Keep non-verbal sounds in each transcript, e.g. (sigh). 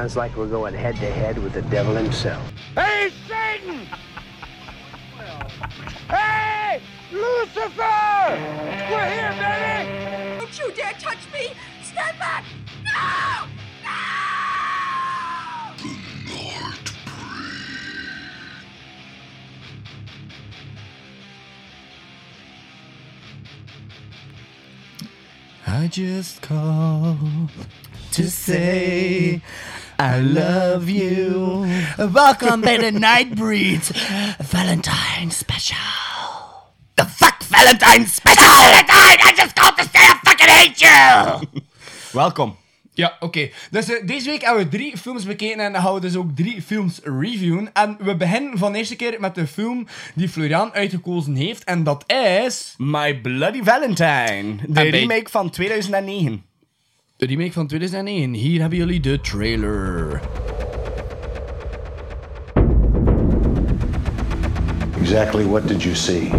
Sounds like we're going head to head with the devil himself. Hey, Satan! hey, Lucifer! We're here, baby! Don't you dare touch me! Stand back! No! No! I just called to say I love you. Welcome bij de Nightbreed Valentine Special. The fuck Valentine Special! Valentine! I just called to say I fucking hate you! (laughs) Welkom. Ja, oké. Dus eh, deze week hebben we drie films bekeken en dan gaan we dus ook drie films reviewen. En we beginnen van de eerste keer met de film die Florian uitgekozen heeft. En dat is... My Bloody Valentine. De En bij- remake van 2009. De remake van 2001. Hier hebben jullie de trailer. Exactly what did you see?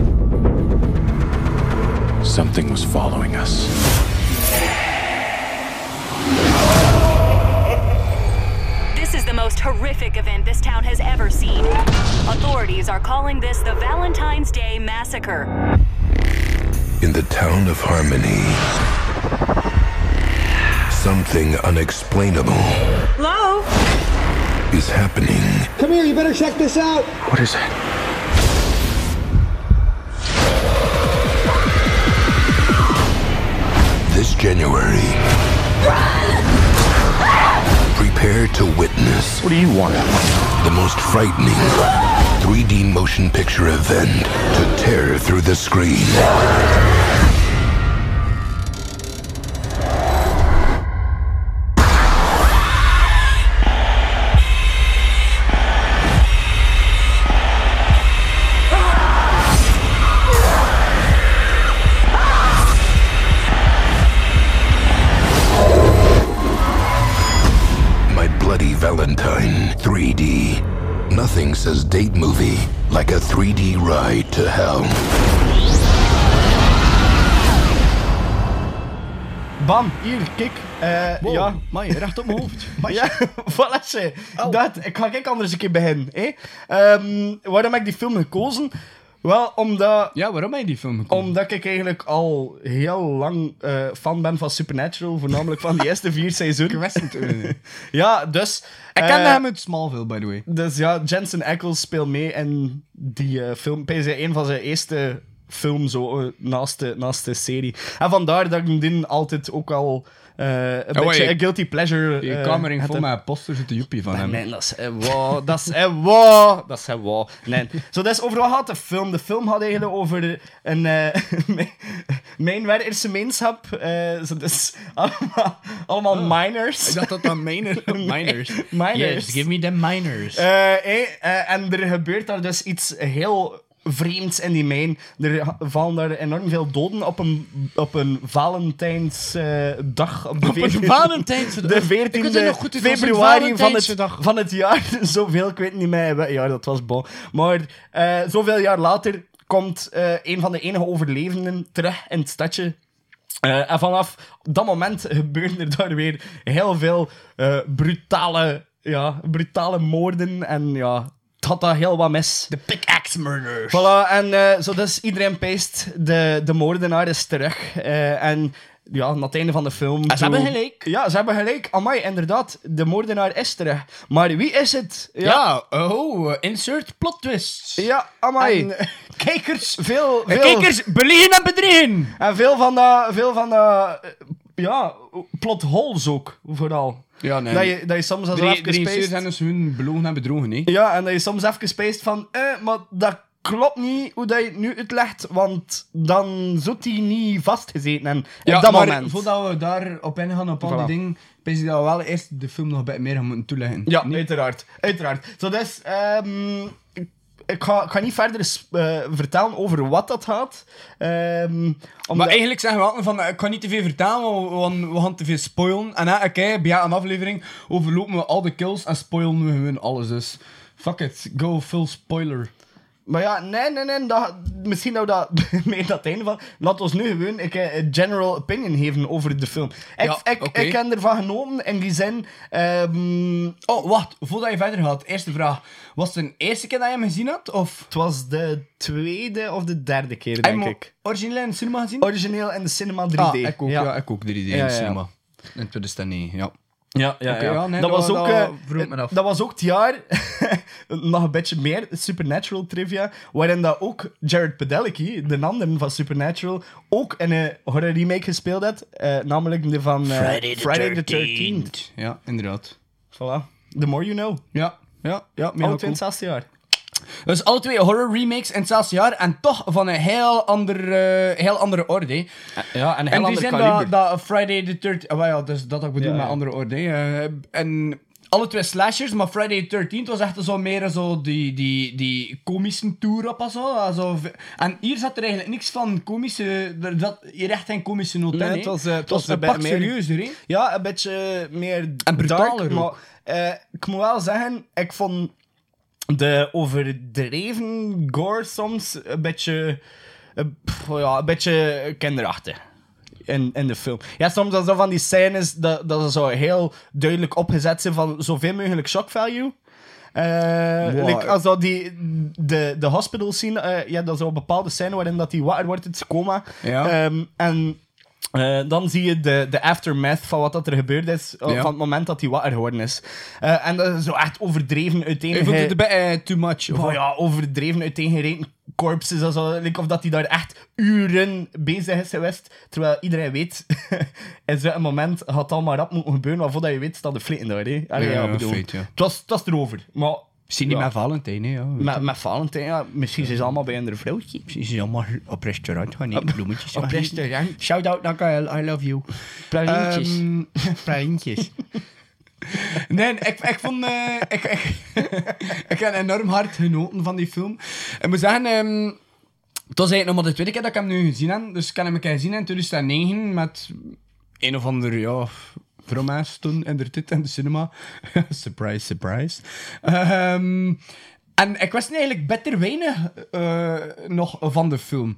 Something was following us. This is the most horrific event this town has ever seen. Authorities are calling this the Valentine's Day Massacre. In the town of Harmony, something unexplainable Hello? is happening. Come here, you better check this out. What is it? This January, prepare to witness What do you want? the most frightening 3D motion picture event to tear through the screen. Hier, kijk. Eh, Ja, Maar je recht op mijn hoofd. (laughs) ja, (laughs) voilà, ze. Dat, ik ga kijk anders een keer beginnen. Hè. Ehm, waarom heb ik die film gekozen? Wel, omdat... Ja, waarom heb je die film gekozen? Omdat ik eigenlijk al heel lang eh, fan ben van Supernatural, voornamelijk van die (laughs) eerste vier seizoenen. Ja, dus... Ik eh, kende hem uit Smallville, by the way. Dus ja, Jensen Ackles speelt mee in die eh, film. Is een van zijn eerste film zo, eh, naast, de, naast de serie. En vandaar dat ik hem die altijd ook al eh, een Oh, beetje je- een guilty pleasure... Je eh, kamer ging had. vol met posters uit de joepie van Nee, hem. nee, dat is eh, wow, dat is eh, wow, dat is eh, wow. Nee. (laughs) Zo, dat is over wat gaat de film? De film gaat eigenlijk over een eh (laughs) mijnwerkersgemeenschap. eh zo, dus allemaal, allemaal miners. Oh. Ik dacht dat dat miner, (laughs) miners. miners. Yes, give me the miners. En er gebeurt daar dus iets heel vreemds in die mijn. Er vallen daar enorm veel doden op een, op een Valentijnsdag. op de Op een 14e Valentijnsdag. (laughs) De Ik weet 14e het nog goed, het was een februari van het, van het jaar. (laughs) Zoveel, ik weet niet meer. Ja, dat was bon. Maar eh, zoveel jaar later komt eh, een van de enige overlevenden terug in het stadje. Eh, en vanaf dat moment gebeuren er daar weer heel veel eh, brutale, ja, brutale moorden. En ja, het had daar heel wat mis. De pickaxe murders. Voilà, en eh, zo dus iedereen peest, de, de moordenaar is terug. Eh, en ja, aan het einde van de film... En ze hebben gelijk. Ja, ze hebben gelijk. Amai, inderdaad, de moordenaar is terug. Maar wie is het? Ja, oh, insert plot twist. Ja, amai. En, eh, (laughs) kijkers, veel, veel, kijkers, beliegen en bedriegen. En veel van dat... Veel van dat eh, ja, plot holes ook, vooral. Ja, nee. Dat je, dat je soms als even spaced- zijn dus hun belogen en bedrogen, hè. Ja, en dat je soms even spaced van... Eh, maar dat klopt niet hoe dat je het nu uitlegt, want dan zou hij niet vastgezeten hebben Ja, op dat maar moment. voordat we daarop ingaan, op al die Voilà. dingen, denk ik dat we wel eerst de film nog een beetje meer gaan moeten toeleggen. Ja, uiteraard. Uiteraard. Zo dus, ehm, ik, ga, niet verder eh, vertellen over wat dat gaat. Ehm, Maar eigenlijk zeggen we altijd van, eh, ik kan niet te veel vertellen, want we, gaan- te veel spoilen. En oké, bij een aflevering overlopen we al de kills en spoilen we gewoon alles. Dus fuck it, go full spoiler. Maar ja, nee, nee, nee. Dat, misschien nou dat (laughs) meer dat einde van. Laat ons nu gewoon een general opinion geven over de film. Ik, Ja, ik, ik heb ervan genomen in die zin. ehm, Oh, wacht. Voordat je verder gaat. Eerste vraag. Was het de eerste keer dat je hem gezien had? Of het was de tweede of de derde keer, denk ik. origineel in de cinema gezien? Origineel in de cinema 3D. Ah, ik ook, ja. ik ook 3D in Ja, de ja. cinema. In 2009, ja. Ja, ja, ja. ja, nee, dat, was ook, dat eh, vroeg me af. dat was ook het jaar, (laughs) nog een beetje meer Supernatural trivia, waarin dat ook Jared Padalecki, de andere van Supernatural, ook in een horror remake gespeeld had, eh, namelijk de van eh, Friday the the 13th. 13th. Ja, inderdaad. Voilà. The more you know. Ja, ja, ja. Cool. hetzelfde jaar. Dus alle twee horror remakes in hetzelfde jaar en toch van een heel, ander, eh, heel andere orde. Ja, en En die zijn dat, dat Friday the 13th... Ah, wel ja, dus dat ik bedoel Ja, met ja. andere orde. Eh, en alle twee slashers, maar Friday the 13th was echt zo meer zo die, die, die komische tour op en zo. En hier zat er eigenlijk niks van komische... zat hier echt geen komische noot Nee, het was, eh, het was een een pak beetje meer- serieuzer, hè. Ja, een beetje meer En brutaler dark, maar eh, ik moet wel zeggen, ik vond de overdreven gore soms een beetje, eh, pff, ja, een beetje kinderachtig. In, in de film. Ja, soms dan zo van die scènes dat, dat ze zo heel duidelijk opgezet zijn van zoveel mogelijk shock value. Eh like, als dat die, de, de hospital scene, eh, ja, dat is zo'n bepaalde scène waarin dat die water wordt in het coma. Ja. Ehm, en eh, dan zie je de, de aftermath van wat dat er gebeurd is eh, Ja. van het moment dat hij wakker geworden is. Eh, en dat is zo echt overdreven Ik uiteen. vond het too much. Of Oh ja, overdreven uiteengereden corpses. Also, like of dat hij daar echt uren bezig is geweest. Terwijl iedereen weet, (laughs) in zo'n moment gaat het allemaal rap moeten gebeuren. Maar voordat je weet, staat de flitten daar. Hè. Allee, Ja, ja, ja, bedoel, feit, ja. Het, was, het was erover. Maar Misschien niet Ja. met Valentijn, hè. Ja. met, met Valentijn, ja, misschien zijn ze allemaal bij een vrouwtje. Misschien is allemaal op restaurant gaan eten, bloemetjes. op restaurant. Shout-out naar I love you. Pralintjes. Ehm, (laughs) pralintjes. (laughs) nee, ik, ik vond... eh, ik, ik, (laughs) ik heb enorm hard genoten van die film. Ik moet zeggen... ehm, het was eigenlijk nog maar de tweede keer dat ik hem nu gezien heb. Dus ik heb hem een keer gezien in 2009 met een of ander, ja... Vromaas toen in de tijd in de cinema. (laughs) surprise, surprise. Ehm, en ik wist eigenlijk beter weinig eh, nog van de film.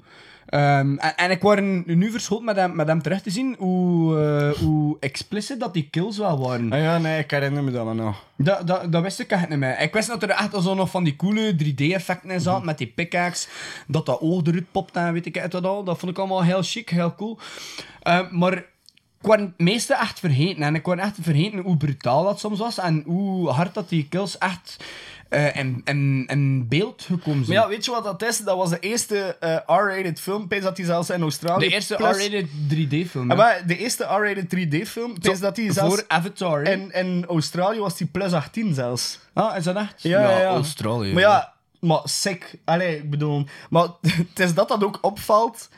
Ehm, en, en ik was nu verschoten met hem, met hem terug te zien hoe, eh, hoe explicit dat die kills wel waren. Ah ja, nee, ik herinner me dat maar nog. Dat, dat, dat wist ik echt niet meer. Ik wist dat er echt zo nog van die coole 3D-effecten in zaten, met die pickaxe, dat dat oog eruit popt en weet ik het wat al. Dat vond ik allemaal heel chic, heel cool. Eh, maar ik was het meeste echt vergeten. En ik was echt vergeten hoe brutaal dat soms was en hoe hard dat die kills echt eh, in, in, in beeld gekomen Maar zijn. ja, weet je wat dat is? Dat was de eerste eh, R-rated film. Pees dat hij zelfs in Australië... de eerste plus- R-rated 3D-film. Ah, maar de eerste R-rated 3D-film. Pees dat hij zelfs... Voor Avatar. hè? In, in Australië was die plus 18 zelfs. Ah, is dat echt? Ja, ja, ja. Australië. Maar ja, maar sick. Allee, ik bedoel... Maar (laughs) het is dat dat ook opvalt...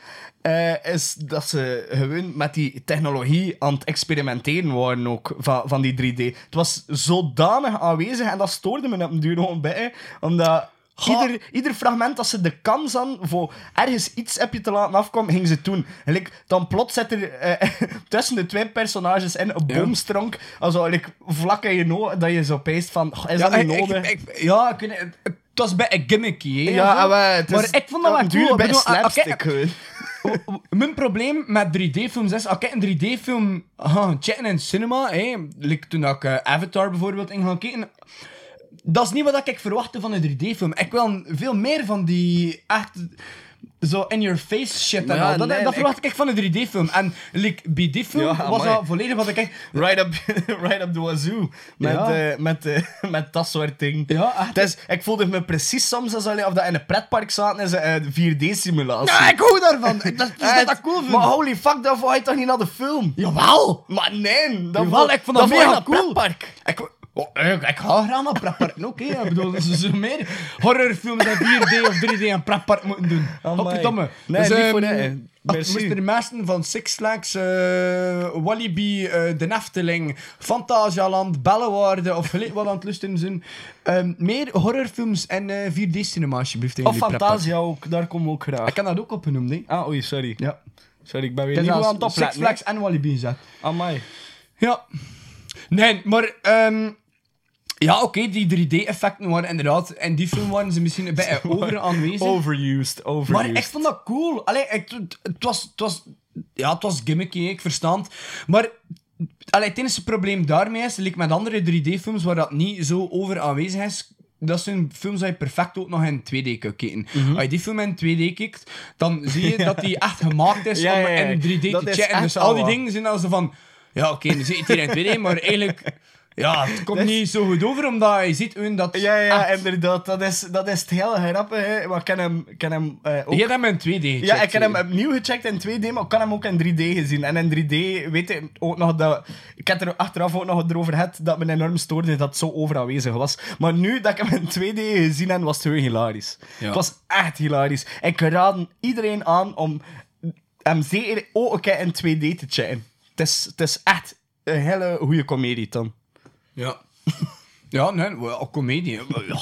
eh, is dat ze gewoon met die technologie aan het experimenteren waren ook, van, van die 3D. Het was zodanig aanwezig en dat stoorde me op een duur gewoon bij. Omdat... Ieder, ieder fragment dat ze de kans hadden voor ergens iets heb je te laten afkomen, gingen ze het doen. Like, dan plots zit er eh, (laughs) tussen de twee personages in een boomstronk, also, like, vlak in je oog, dat je zo peest van, "Oh, is Ja, dat niet nodig? ik- ik- ja, het, was een beetje gimmicky, hè, Ja, zo. maar, het maar is- ik vond dat wel cool. bij Ik bedoel, ah, slapstick. Mijn probleem met 3D-films is, als ik een 3D-film ga checken in cinema, hè, like toen ik eh, Avatar bijvoorbeeld in gaan kijken, dat is niet wat ik verwachtte van een 3D-film. Ik wil veel meer van die echt zo in-your-face shit en Ja, al. Dat, nee, dat verwacht ik van een 3D-film. En like, bij die film Ja, was dat volledig wat ik echt... Right up, (laughs) right up the wazoo. Met, Ja. eh, met, eh, (laughs) met dat soort dingen. Ja, echt. Is, ik voelde me precies soms als of dat in een pretpark zaten in een 4D-simulatie. Ja, ik hou daarvan. (laughs) Dat, dat is dat ik cool vind. Maar holy fuck, daarvoor ga je toch niet naar de film? Jawel! Maar nee, dat Jawel, ik vond dat mega cool. pretpark. Ik, oh, ik, ik ga graag naar pretparken ook, hè. Ik bedoel, dat is zo meer horrorfilms in 4D of 3D aan pretpark moeten doen. Godverdomme. Nee, dus, niet ehm, voor de- de meesten van Six Flags, eh, Walibi, eh, De Efteling, Fantasialand, Bellewaarde of gelijk wat aan het lusten zijn. ehm, meer horrorfilms en eh 4D-cinema, alsjeblieft. Of. Fantasia ook, daar komen we ook graag. Ik heb dat ook opgenoemd, hè. Ah, oei, sorry. Ja. Sorry, ik ben weer niet aan het zelfs Six opletten. Flags en Walibi gezet. Amai. Ja. Nee, maar... ehm Ja, oké, die 3D-effecten waren inderdaad... In die film waren ze misschien een beetje (laughs) over aanwezig. Overused, overused. Maar ik vond dat cool. Allee, ik, het, het was, het was... Ja, het was gimmicky, ik verstand. Maar... Allee, het enige probleem daarmee is, like met andere 3D-films waar dat niet zo over aanwezig is, dat zijn films dat je perfect ook nog in 2D kunt kijken. Als je die film in 2D kijkt, dan zie je dat die (laughs) echt gemaakt is Ja, om ja, ja. in 3D Dat te echt Dus al die waar. dingen zijn dan zo van... Ja, oké, dan zit je hier in 2D, maar (laughs) eigenlijk... Ja, het komt niet zo goed over, omdat je ziet hun dat... Ja, ja, echt- inderdaad. Dat is, dat is het heel grappig. Hè. Maar ik ken hem, ken hem eh, ook... Je hebt hem in 2D gecheckt, Ja, ik heb hem opnieuw gecheckt in 2D, maar ik kan hem ook in 3D gezien. En in 3D weet ik ook nog dat... Ik heb er achteraf ook nog erover gehad dat me enorm stoorde dat het zo over aanwezig was. Maar nu dat ik hem in 2D gezien heb, was het heel hilarisch. Ja. Het was echt hilarisch. Ik raad iedereen aan om hem zeker ook een keer in 2D te checken. Het is, het is echt een hele goede comedie, dan. Ja. (laughs) Ja, nee, wel, comedie. hè. Ja.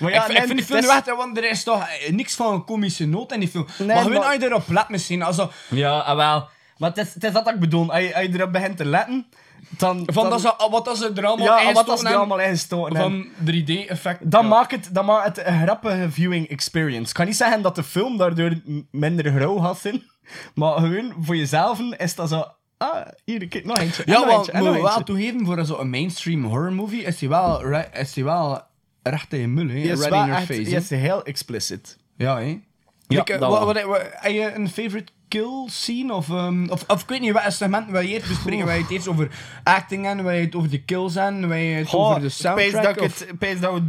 Maar ja, ik, vind- nee, ik vind die film het is- echt, hè, want er is toch eh, niks van een komische noot in die film. Nee, maar gewoon maar- als je erop let misschien, also, Ja, ah, wel. Maar het is, het is dat ik bedoel. Als je, als je erop begint te letten, dan... van dan dat ze, wat dat ze er allemaal ja, wat ingestoken als die hebben, allemaal ingestoken hebben. van 3D-effect. Dan, ja. maakt het, dan maakt het een grappige viewing experience. Ik kan niet zeggen dat de film daardoor m- minder grauw gaat zijn. (laughs) Maar gewoon voor jezelf is dat zo... Ah, hier, nog eentje. en Ja, want moet je wel toegeven, voor zo'n mainstream horror movie is hij wel, is hij wel recht in je mul, hè. Is wel in your face. hè. is heel explicit. Ja, hè. Ja, Like, dat wat, wel. wat, wat- heb je een favorite kill scene? Of, ehm, of, of ik weet niet, wat segmenten wil je het bespreken? Wil je het eerst over acting en wil je het over de kills en wil je het Goh, over de dat, soundtrack? ik of- het, pees dat we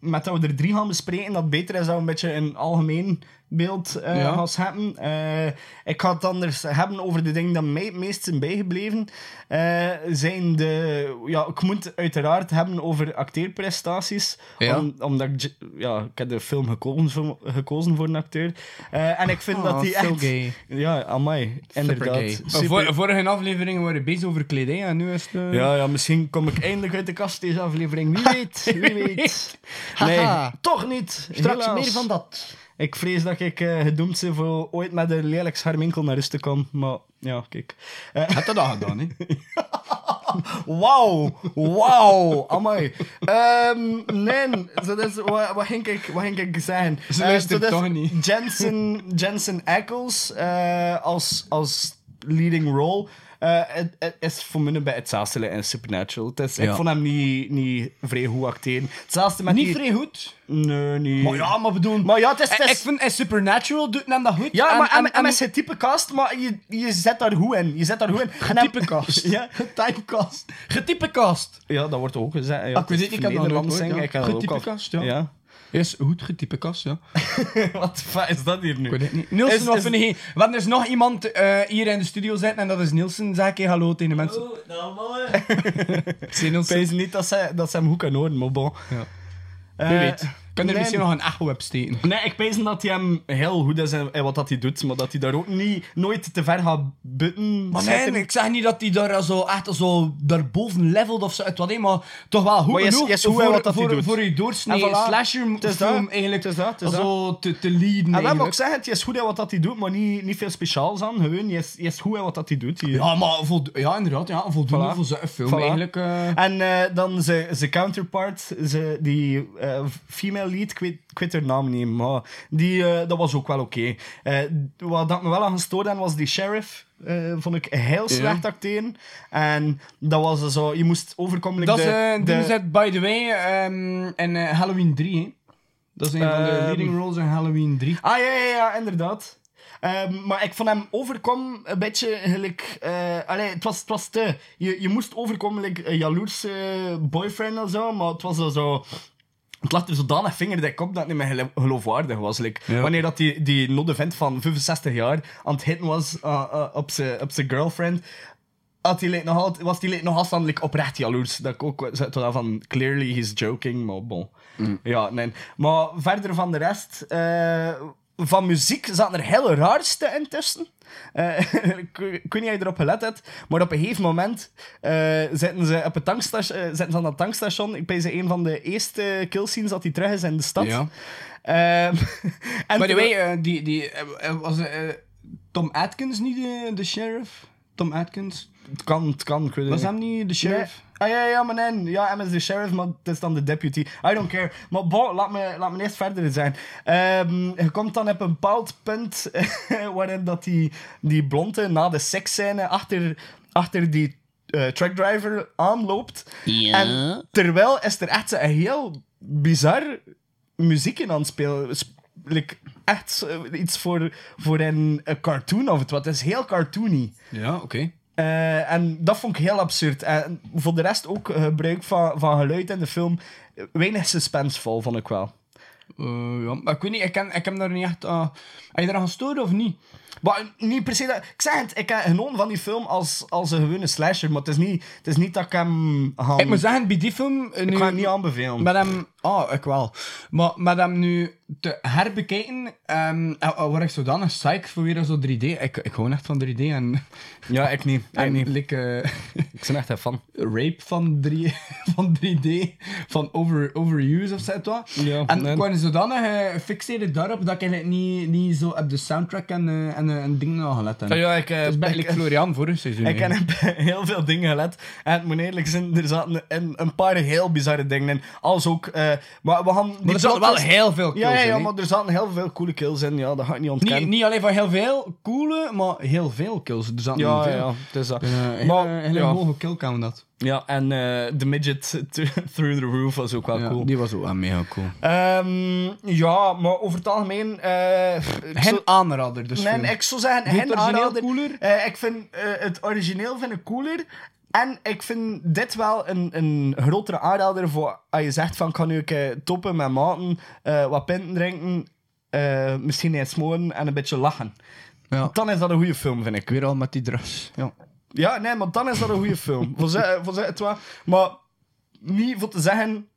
met dat we er drie gaan bespreken, dat beter is dat we een beetje een algemeen beeld eh Ja. gaan hebben. Eh, ik ga het anders hebben over de dingen die mij het meest zijn bijgebleven. Eh, zijn de... Ja, ik moet het uiteraard hebben over acteerprestaties. Ja. Om- omdat ik... Ja, ik heb de film gekozen voor, gekozen voor een acteur. Eh, en ik vind Oh, dat die so echt... gay. Ja, amai. Inderdaad. Super gay. Super- Vor- vorige afleveringen waren bezig over kleding en nu is het... eh, ja, ja, misschien kom ik eindelijk uit de kast deze aflevering. Wie (laughs) weet, wie weet. Nee, toch niet. Straks Helaas. meer van dat. Ik vrees dat ik eh, gedoemd ben voor ooit met een lelijk scharminkel naar rust te komen. Maar ja, kijk. Eh, Heb dat al gedaan, hè? (laughs) Wauw, wauw, amai. Ehm nee, zo dus, wat, wat, ging ik, wat ging ik zeggen? Ze Eh, luistert dus toch niet. Jensen, Jensen Ackles eh, als, als leading role. Eh, het, het is voor mij bij hetzelfde in Supernatural. Het is, Ik vond hem niet, niet vrij goed acteren. Hetzelfde met Niet die... vrij goed. Nee, niet. Maar ja, maar bedoel... Maar ja, het is... het ik is- ik vind in Supernatural doet hem dat goed. ja, en, maar en, en, en, is het type cast, maar je, je zet daar goed in. Je zet daar goed in. En hem- Typecast. (laughs) Ja. Typecast. Getypecast. Ja, dat wordt ook gezegd. Ja, ik weet het, ik heb dat gehoord, zingen, ja. ik dat ook al- Getypecast, ja. Is goed getypecast, ja. (laughs) Wat de fuck is dat hier nu? Ik weet het niet. Nielsen, Is- of is- je... Want er is nog iemand eh, hier in de studio zitten en dat is Nielsen. Zeg ik hallo tegen de mensen. Oh, nou mannen. (laughs) Ik zie Nielsen. Ik weet niet dat ze, dat ze hem goed kan horen, maar bon. Ja. Eh, Wie weet. Kan er nee. misschien nog een echo op steken. Nee, ik weet dat hij hem heel goed is in, in wat dat hij doet, maar dat hij daar ook niet, nooit te ver gaat butten. Maar nee, ik zeg niet dat hij daar zo echt zo daarboven levelt of zo uit wat, maar toch wel goed Maar je genoeg voor, wat dat hij voor, doet. voor je doorsnee En voilà. slasher Het is film dat. eigenlijk Het is dat, het is dat. zo te, te leaden En eigenlijk. ik zeggen, het is goed in wat dat hij doet, maar niet, niet veel speciaals aan. Gewoon, je is, je is goed in wat dat hij doet. Hier. Ja, maar voldo- ja, inderdaad, ja, voldoende Voilà. voor zo'n film Voilà. eigenlijk. eh. En eh, dan zijn zijn counterpart, ze, die eh, female lead, ik weet, ik weet haar naam niet, maar die, eh, dat was ook wel oké. Eh, wat dat me wel aan gestoord was die sheriff. eh, vond ik heel slecht acteren. En dat was zo, je moest overkomelijk Dat is, de... de- het, by the way, ehm, in Halloween 3, hè. Dat is een van de Ehm. leading roles in Halloween 3. Ah, ja, ja, ja, inderdaad. Ehm, maar ik vond hem overkom een beetje gelijk... allee, het was, het was te... Je, je moest overkomen like een jaloerse boyfriend en zo, maar het was zo... het lag er zodanig vingerdik op dat het niet meer gelo- geloofwaardig was. Like, Ja. Wanneer dat die, die nodde vent van 65 jaar aan het hitten was uh, uh, op zijn girlfriend, had die nog altijd, was die nog oprecht jaloers. Dat ik ook zei van, clearly he's joking, maar bon. Ja, nee. Maar verder van de rest, eh, van muziek zaten er heel raarste in tussen. Eh, (laughs) ik, weet niet of je erop gelet hebt, maar op een gegeven moment eh, zitten ze op het tankstation, eh, zitten ze aan dat tankstation. Ik ben ze een van de eerste killscenes dat hij terug is in de stad. Ja. Ehm, (laughs) en By the way, die, die, was Tom Atkins niet de, de sheriff? Tom Atkins? het kan, het kan, ik weet Was hem niet de sheriff? Ah ja, ja, maar nee. Ja, Emma is de sheriff, maar het is dan de deputy. I don't care. Maar bon, laat me, laat me eerst verder zijn. Ehm, je komt dan op een bepaald punt (laughs) waarin dat die, die blonde na de seksscène achter, achter die eh, truckdriver aanloopt. Ja. En terwijl is er echt een heel bizar muziek in aan het spelen. Sp- like, echt iets voor, voor een, een cartoon of het wat. Het is heel cartoony. Ja, oké. Eh, en dat vond ik heel absurd. En voor de rest ook eh, gebruik van, van geluid in de film. Weinig suspensevol, vond ik wel. Eh, ja, maar ik weet niet, ik, ken, ik heb daar niet echt... eh heb je eraan gestoord of niet? Maar niet per se dat... Ik zeg het, ik heb genoten van die film als, als een gewone slasher. Maar het is niet, het is niet dat ik hem... Gaan, Ik moet zeggen, bij die film... ik ga het niet aanbevelen. Met hem... Ah, ik wel. Maar met hem nu te herbekijken, eh, word ik zodanig psyched voor weer zo 3D. Ik, ik hou echt van 3D en... (laughs) Ja, ik niet. Ik (laughs) niet. like, eh, (laughs) Ik ben echt een fan. rape van, 3, van 3D, van over, overuse of zo. Ja, en nee. ik was zodanig gefixeerd daarop dat ik eigenlijk niet, niet zo op de soundtrack en, en, en dingen gelet heb. Ah, ja, ik, like Florian vorig seizoen. Ik heb heel veel dingen gelet. En het moet eerlijk zijn, er zaten een, een paar heel bizarre dingen in. Als ook... eh, maar we gaan... Maar er zaten wel heel veel kills Ja, ja, in, ja, maar er zaten heel veel coole kills in. Ja, dat ga ik niet ontkennen. Niet, niet alleen van heel veel coole, maar heel veel kills. Er zaten ja, veel. ja, ja, het is dat. Een hele, Maar, hele ja. hoge killcount dat. Ja, en eh, de midget (laughs) th- through the roof was ook wel Ja, cool. Die was ook wel mega cool. Ehm, ja, maar over het algemeen... eh, ik Geen zou- aanrader, dus Nee, ik zou zeggen, geen aanrader. cooler? Eh, ik vind eh, het origineel vind ik cooler. En ik vind dit wel een, een grotere aanrader voor als je zegt van, ik ga nu een keer toppen met maten, eh, wat pinten drinken, eh, misschien iets smoren en een beetje lachen. Ja. Dan is dat een goede film, vind ik. Weer al met die drugs. Ja. Ja, nee, maar dan is dat een goede film. voor ze, voor ze het wel. Maar niet voor te zeggen...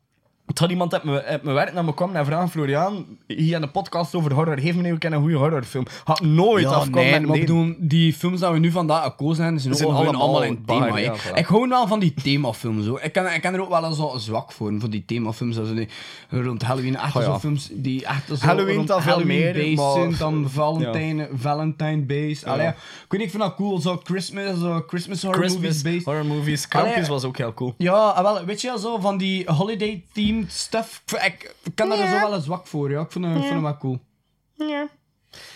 Het had iemand uit mijn, uit mijn werk naar me komen en vragen, Florian, hier in de podcast over horror, geef me nu een goede horrorfilm. Had nooit Ja, afkomen nee, met maar ik nee. bedoel, die films die we nu vandaag gekozen hebben, zijn, Zijn ook allemaal allemaal in thema. ja, voilà. Ik hou wel van die themafilms. Hoor. Ik, kan, ik kan er ook wel eens zo zwak voor, voor die themafilms. Also die, rond Halloween, echt Oh, ja. zo films die echt zo Halloween dan veel meer, maar- zijn, dan Valentine, Valentine based. Allee, ik weet niet, ik vind dat cool. Zo Christmas, zo Christmas horror Christmas movies based. horror movies. Krampus Allee, was ook heel cool. Ja, ah, wel, weet je wel, zo van die stuff. Ik, kan daar zo wel eens zwak voor, ja. Ik vind, het- ik vind het wel cool. Ja.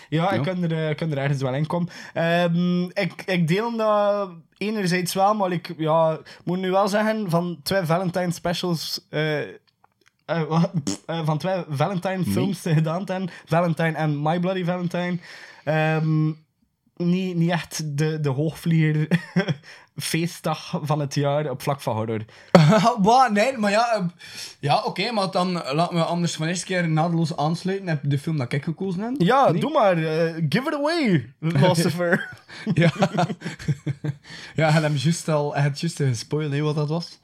Ja, ik kan er, eh, ik kan er ergens wel in komen. Ehm, ik, ik deel dat enerzijds wel, maar ik ja, moet nu wel zeggen, van twee Valentine specials... eh, eh, (laughs) wat? Pff, van twee Valentine films die gedaan te hebben, Valentine en My Bloody Valentine, ehm, niet, niet echt de, de hoogvlieger (laughs) feestdag van het jaar op vlak van horror. (laughs) Wat? Nee, maar ja, eh, ja oké, maar dan laten we anders van eerste keer naadloos aansluiten op de film dat ik gekozen heb. Ja, Nee? doe maar. eh, give it away, (laughs) Lucifer. Ja, (laughs) ja hij heeft juist al hij had juist gespoild wat dat was.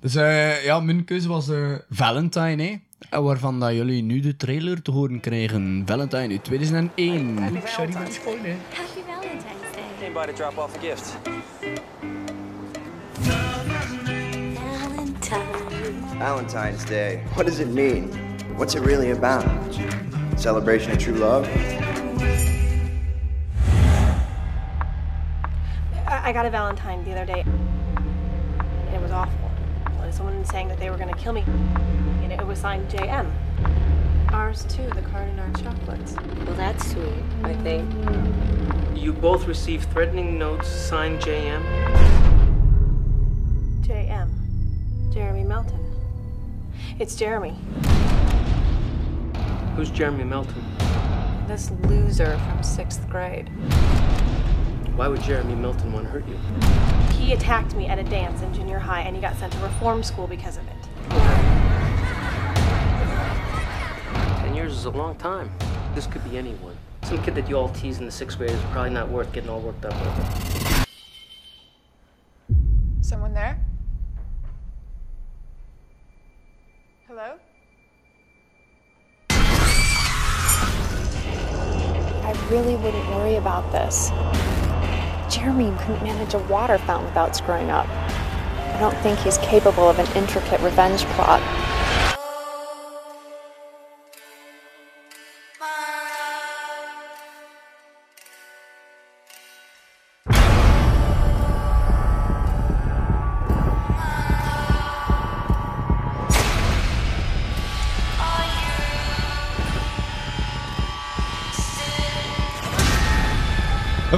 Dus eh, ja, mijn keuze was eh, Valentine, hè. En Waarvan dat jullie nu de trailer te horen krijgen. Valentine uit 2001. Sorry, maar spoiler. Happy Valentine's Day. Came by to drop off a gift. Valentine's Day. What does it mean? What's it really about? Celebration of true love? I I got a Valentine the other day. And it was awful. Someone saying that they were going to kill me. And it was signed JM. Ours too, the card in our chocolates. Well, that's sweet, I think. Mm. You both received threatening notes signed JM. JM. Jeremy Melton. It's Jeremy. Who's Jeremy Melton? This loser from sixth grade. Why would Jeremy Melton want to hurt you? He attacked me at a dance in junior high and he got sent to reform school because of it. Ten years is a long time. This could be anyone. Some kid that you all tease in the sixth grade is probably not worth getting all worked up over. Someone there? About this. Jeremy couldn't manage a water fountain without screwing up. I don't think he's capable of an intricate revenge plot.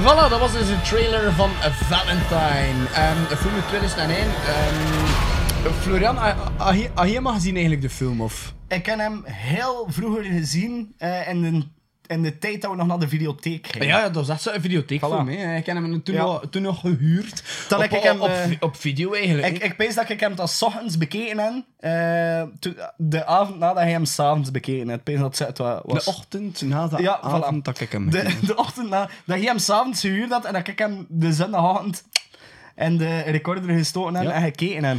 Voilà, dat was dus een trailer van Valentine. Ehm, een film uit 2001. Ehm, Florian, ah, had je- had je maar gezien eigenlijk de film? Of? Ik heb hem heel vroeger gezien eh, in, de, in de tijd dat we nog naar de videotheek gingen. Ja, ja, dat was echt zo'n videotheekfilm. Voilà. hè. Ik heb hem toen, Ja. nog, toen nog gehuurd. Dat op, ik hem, op, eh, op video eigenlijk. Ik, ik dat ik hem 's ochtends bekeken heb. eh, toen- de avond nadat hij hem s'avonds bekeken had. Ik dat het wa- was. de ochtend na de Ja, avond voilà. dat ik hem De, de ochtend na, dat hij hem s'avonds gehuurd had en dat ik hem de zondagavond en de recorder gestoken heb Ja. en gekeken heb.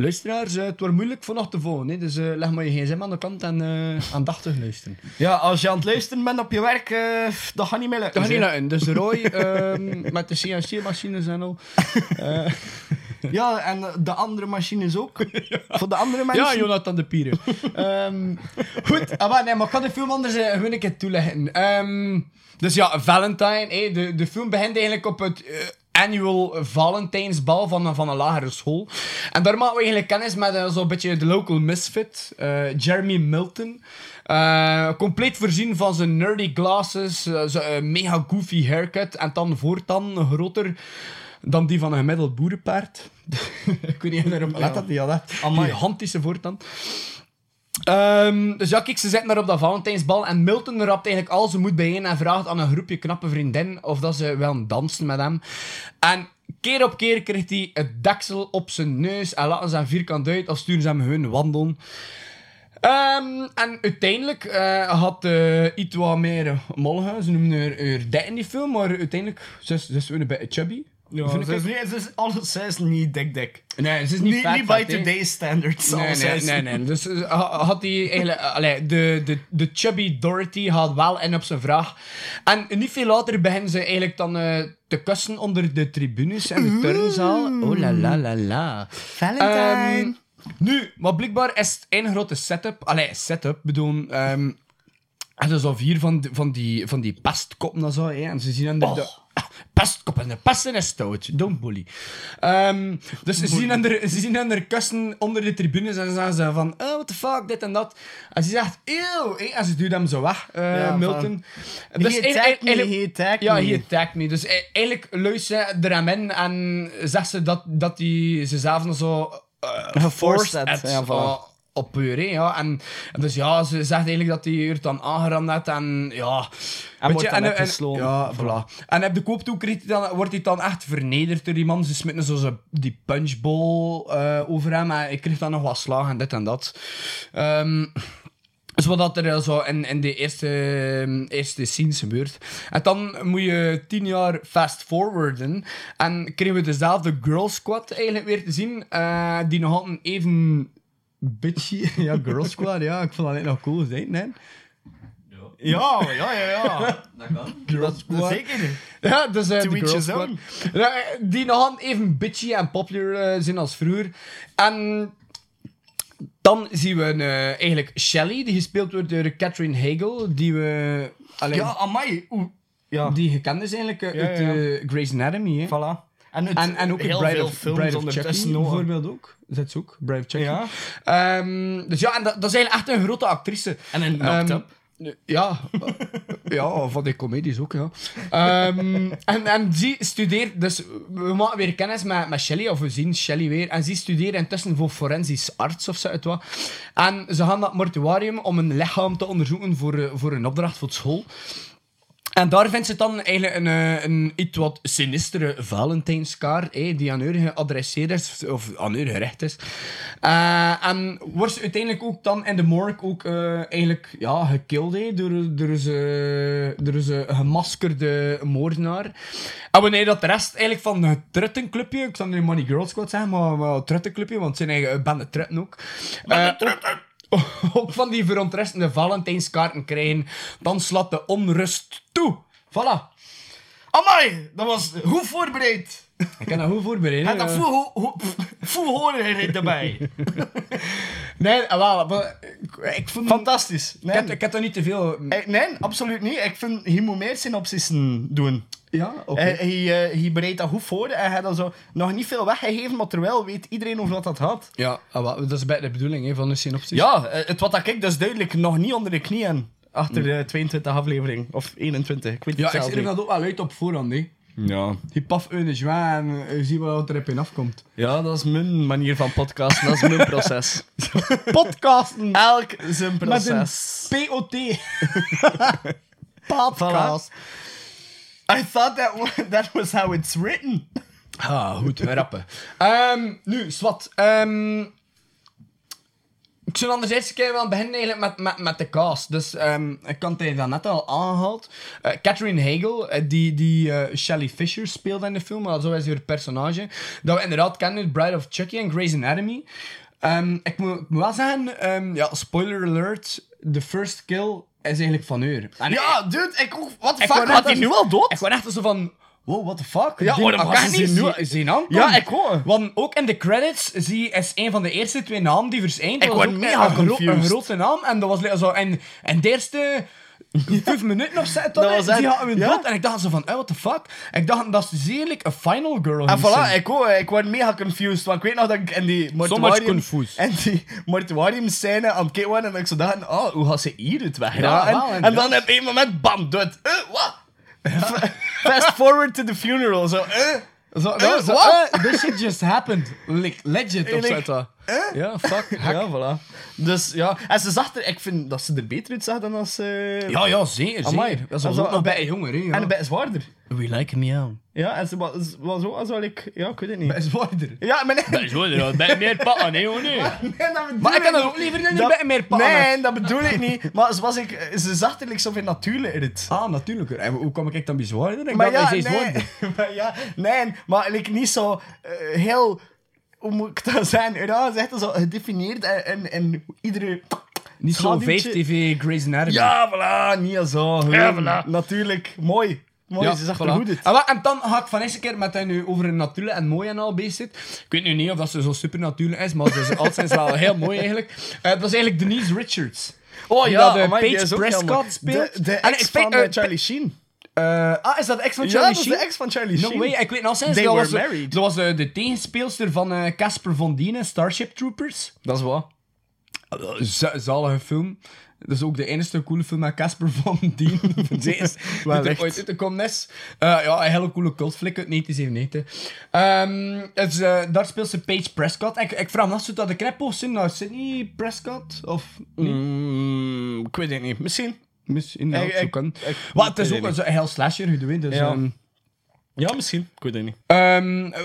Luisteraars, eh, het wordt moeilijk vannacht te volgen. Hè? Dus eh, leg maar je gsm aan de kant en eh, aandachtig luisteren. Ja, als je aan het luisteren bent op je werk, eh, dat gaat niet meer lukken. Dat gaat niet lukken. Dus Roy ehm, (laughs) met de CNC-machines en al. (laughs) Ja, en de andere machines ook. (laughs) Voor de andere mensen. ja, Jonathan de Pieren. Ehm, goed, ah, maar, nee, maar ik ga de film anders gewoon een keer toelichten. Ehm, dus ja, Valentine. eh, de, de film begint eigenlijk op het annual Valentijnsbal van, van een lagere school. En daar maken we eigenlijk kennis met eh, zo'n beetje de local misfit, eh, Jeremy Milton. Eh, compleet voorzien van zijn nerdy glasses, zo'n mega goofy haircut en dan voortaan groter dan die van een gemiddeld boerenpaard. (laughs) ik weet niet of je erop let dat had, hè. Gigantische voortand. Ehm, dus ja, kijk, ze zitten daar op dat Valentijnsbal en Milton rapt eigenlijk al zijn moed bijeen en vraagt aan een groepje knappe vriendinnen of dat ze wel dansen met hem. En keer op keer krijgt hij het deksel op zijn neus en laten ze hem vierkant uit of sturen ze hem gewoon wandelen. Ehm, en uiteindelijk eh, had eh iets wat meer uh, mollige, ze noemen haar, haar in die film, maar uiteindelijk ze ze een beetje chubby. Ja, ze is, niet, ze is alleszins niet dik dik. Nee, ze is niet Niet, niet hè. today's standards. Nee, nee, nee, nee. Dus eh, ha- had hij eigenlijk... allee, de, de, de chubby Dorothy had wel in op zijn vraag. En niet veel later beginnen ze eigenlijk dan eh, te kussen onder de tribunes en de turnzaal. Oh la la la la. Valentine. Ehm, nu, maar blijkbaar is het één grote setup. Allee, setup, bedoel... ehm en er zo vier van, die- van die, van die pestkoppen en zo, hè. En ze zien aan de... Oh. De ah, pestkoppen, de pesten is stout. Don't bully. Ehm, dus ze zien, aan de, ze zien aan de kussen onder de tribunes en ze zeggen ze van, oh, what the fuck, dit en dat. En ze zegt, eeuw. En ze duwt hem zo weg, eh, Ja, van, Milton. he attacked me, he attacked ja, me. he attacked me. Dus e- eigenlijk luistert ze er hem in en zegt ze dat, dat hij ze zelf zo... eh, Geforced forced had, had, ja, voilà. Eh, op puur, hè, ja. En, en dus ja, ze zegt eigenlijk dat hij er dan aangerand had en ja... weet wordt dan en, weggesloten. Ja, voilà. En op de kooptoe krijgt hij dan, wordt hij dan echt vernederd door die man. Ze smitten zo die punchbowl eh, over hem en ik kreeg dan nog wat slagen en dit en dat. Ehm dus wat dat er zo in, in de eerste, ehm, eerste scenes gebeurt. En dan moet je tien jaar fast forwarden. En krijgen we dezelfde Girl Squad eigenlijk weer te zien. eh, die nog altijd even bitchy... (laughs) ja, Girl (laughs) Squad, ja. Ik vond dat net nog cool zijn, nee? Ja, ja, ja, ja. (laughs) Dat kan. Dat, dat zeker. Ja, dus eh To de Girl Squad. Ja, die nog even bitchy en popular eh, zijn als vroeger. En dan zien we eh, eigenlijk Shelley, die gespeeld wordt door Catherine Hagel, die we... allee, Ja, amai. Oeh. Ja. Die gekend is eigenlijk eh, Ja, uit ja. eh, Grey's Anatomy. Hè. Voilà. En, het, En, en ook heel Bride veel of, films Bride of Chucky bijvoorbeeld ook. Dat is ook, Bride of Chucky. Ja. Ehm, dus ja, en dat, dat is eigenlijk echt een grote actrice. En een knocked Ehm, up. Ja, (laughs) ja, van die comedies ook, ja. Ehm, en, en die studeert, dus we maken weer kennis met, met Shelley, of we zien Shelley weer, en die studeert intussen voor forensisch arts of zo wat. En ze gaan naar het mortuarium om een lichaam te onderzoeken voor, eh, voor een opdracht voor school. En daar vindt ze dan eigenlijk een, eh, een iets wat sinistere Valentijnskaart, eh, die aan haar geadresseerd is, of aan haar gericht is. Eh, en wordt ze uiteindelijk ook dan in de morgue ook eh, eigenlijk ja, gekild eh, door, door, ze, door ze gemaskerde moordenaar. En wanneer dat de rest eigenlijk van het Truttenclubje, ik zal nu Money Girl Squad zeggen, maar, maar het Truttenclubje, want het zijn eigenlijk een bende Trutten ook. Ook- (laughs) ook van die verontrustende Valentijnskaarten krijgen, dan slaat de onrust toe. Voilà. Amai, dat was goed voorbereid. Ik heb dat goed voorbereid. En hè. dat voel, hoe, hoe hoorde hij erbij. (laughs) Nee, ah, wel, maar ik- vond... Fantastisch. Ik Nee. heb, ik heb er niet te veel... Eh, nee, absoluut niet. Ik vind, hij moet meer synopsissen doen. Ja, oké. Hij, hij, eh, hij bereidt dat goed voor en hij had dan zo nog niet veel weggegeven, maar terwijl weet iedereen over wat dat had. Ja, ah, dat is bij de bedoeling hè, van de synopsis. Ja, eh, het wat dat ik dus duidelijk nog niet onder de knieën Achter de 22 aflevering. Of 21. Ik weet het Ja, ik schreef niet. dat ook wel uit op voorhand, hè. Ja. Die paf een joie en eh, je ziet wat er op in afkomt. ja, dat is mijn manier van podcasten. Dat is mijn proces. (laughs) Podcasten! Elk zijn Met een proces. POT. (laughs) Podcast. I thought that, that was how it's written. Ah, goed, rappen. Ehm, nu, Swat. ehm ik zou anders eerst keer wel beginnen eigenlijk met, met, met de cast. Dus ehm, ik had het net al aangehaald. Eh, Catherine Hagel, eh, die, die eh, Shelley Fisher speelde in de film, maar zo is haar personage. Dat we inderdaad kennen, Bride of Chucky en Grey's Anatomy. Ehm, ik, moet, ik moet wel zeggen, ehm, ja, spoiler alert, the first kill is eigenlijk van haar. En Ja, dude, ik ook. The ik fuck? Had hij nu al dood? Ik word echt zo van... Wow, what the fuck? Ja, Die Akane was nu- zien aankomen. Ja, ik ook. Want ook in de credits zie je is een van de eerste twee namen die verschijnt. Ik was ook mega een, gro- een grote naam. En dat was like zo... En, en de eerste... Vijf minuten of zo, Dat was die hadden we ja. dood. En ik dacht zo van, eh, what the fuck? Ik dacht, dat is zeerlijk een final girl. En voilà, ik, ook, ik word mega confused. Want ik weet nog dat ik in die mortuarium, confused. en die mortuarium scène aan het kijken. En ik zo dacht, oh, hoe gaat ze hier het weg? Ja, en, en dan op een moment, bam, doet. Uh, wat? (laughs) Fast forward to the funeral. Zo, eh. Zo, Eh, dat, zo, what? eh, this shit just happened. Like, legit (laughs) of zo. Dat. Ja, fuck. (laughs) Ja, voilà. Dus ja, en ze zag er, ik vind dat ze er beter uit zag dan als ze. Ja, ja, zeker. Amai. zeker. Dat is ook nog een bij jonger, hè. Ja. En een beetje zwaarder. We like me out. Ja, en ze was, was zo als wel ik. Ja, ik weet het niet. Bij zwaarder. Ja, maar nee. Bij zwaarder, bij meer pakken, nee, hoor, nee. Nee, dat bedoel Maar ik kan niet. dat ook liever dan Dat- bij meer pakken. Nee, dat bedoel ik niet. Maar ze, was ik, ze zag er like, zo veel natuurlijker uit. Ah, natuurlijk. En hoe kom ik dan bij zwaarder? Ik Maar dacht, ja, hij zei nee, zwaarder. (laughs) maar ja, nee, maar like, niet zo eh, heel, hoe moet ik dat zijn? Ja, ze echt zo gedefinieerd en, en, en iedere... Niet zo schaduwtje- 5 TV Grey's Anatomy. Ja, voilà, niet zo. Ja, voilà. Natuurlijk, mooi. Mooi, ze zag er voilà. goed uit. En, wat- en dan ga ik van eerste keer met hij nu over een natuurlijk en mooi en al bezig zit. Ik weet nu niet of dat ze zo super natuurlijk is, maar ze is (laughs) altijd wel heel mooi eigenlijk. Eh, dat is eigenlijk Denise Richards. Oh Die ja, dat, eh, Paige is heel Prescott speelt. De, de En ex ik vind, van eh, Charlie Sheen. Eh, ah, is dat de ex van Ja, Charlie dat is Sheen? de ex van Charlie No Sheen. way, ik weet nog steeds. They dat were was, de- married. Dat was de, de tegenspeelster van eh, Casper Von Dien in Starship Troopers. Dat is wat. Zalige film. Dat is ook de enige coole film met Casper Van Dien. (laughs) Deze is (laughs) die er ooit uit komen is. Ja, een hele coole cultflik uit 1997. Ehm, het is, eh, daar speelt ze Paige Prescott. Ik, ik vraag me af, zou dat de knipoogst zijn naar Sydney Prescott? Of niet? Mm, ik weet het niet. Misschien. Misschien, ja, Ik- ik- Maar het is ook een, een heel slasher, je weet. Dus, Ja. ehm, Ja, misschien. Ik weet het niet. Ehm, eh,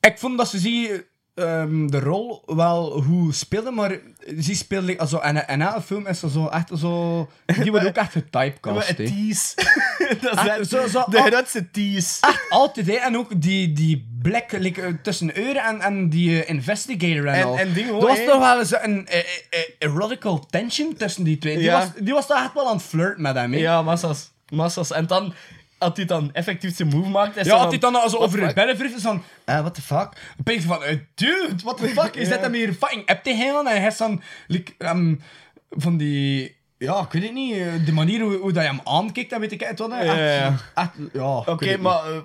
ik vond dat ze zie ehm, de rol wel hoe speelde, maar ze speelde also, en, en na een film is ze zo echt zo. Die wordt ook echt getypecast. Een tease. (laughs) dat is Echt, zo- zo- de grootste tease. Echt altijd, hè. En ook die, die blik like, eh, tussen Euren en, en die eh, investigator en, En- al. en ding Er was toch wel eens een eh, erotical tension tussen die twee. Die, Ja. was, die was toch echt wel aan het flirten met hem, hè. Ja, massas. Massas. En dan, als hij dan effectief zijn move maakt... Is Ja, had hij dan als over het wrijft, is van, eh, what the fuck? Dan je van, eh, dude, what the (laughs) fuck? Is dat hem hier fucking app te halen? En hij is dan, like, ehm, van die, ja, ik weet het niet, eh, de manier hoe, hoe dat je hem aankijkt, dat weet ik echt wat. hè. Ja, Echt- ja. echt, ja, Oké, het maar... eh,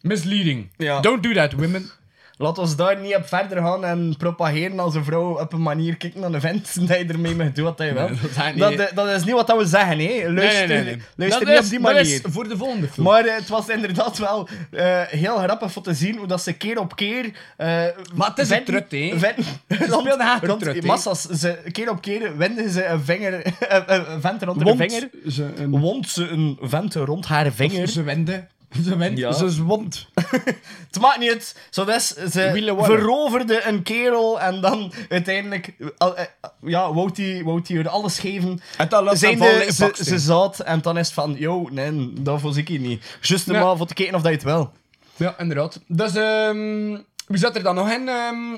Misleading. Don't do that, women. Laat ons daar niet op verder gaan en propageren als een vrouw op een manier kijken naar een vent (laughs) dat je ermee mag doen wat hij wil. Nee, dat zijn niet- dat, dat is niet wat we zeggen, hè. Luister, nee, luister niet is- op die dat manier. is voor de volgende film. Maar eh, het was inderdaad wel eh, heel grappig om te zien hoe dat ze keer op keer... eh, Maar het is een trut, hè. (laughs) venten- rond-. Massas, ze, keer op keer wenden ze een vinger... (laughs) een vent rond haar vinger. ze een- Wond ze een vent rond haar vinger. Ze wenden. Ze wenden. Ja. Ze is wond. (laughs) Het maakt niet uit. Zo dus, ze veroverde een kerel en dan uiteindelijk eh, ja, wou hij wou die er alles geven. En dan laat Zijn ze de, ze, zat en dan is het van, yo, nee, dat was ik hier niet. Just maar voor te kijken of dat je het wil. Ja, inderdaad. Dus, ehm wie zat er dan nog in? Ehm,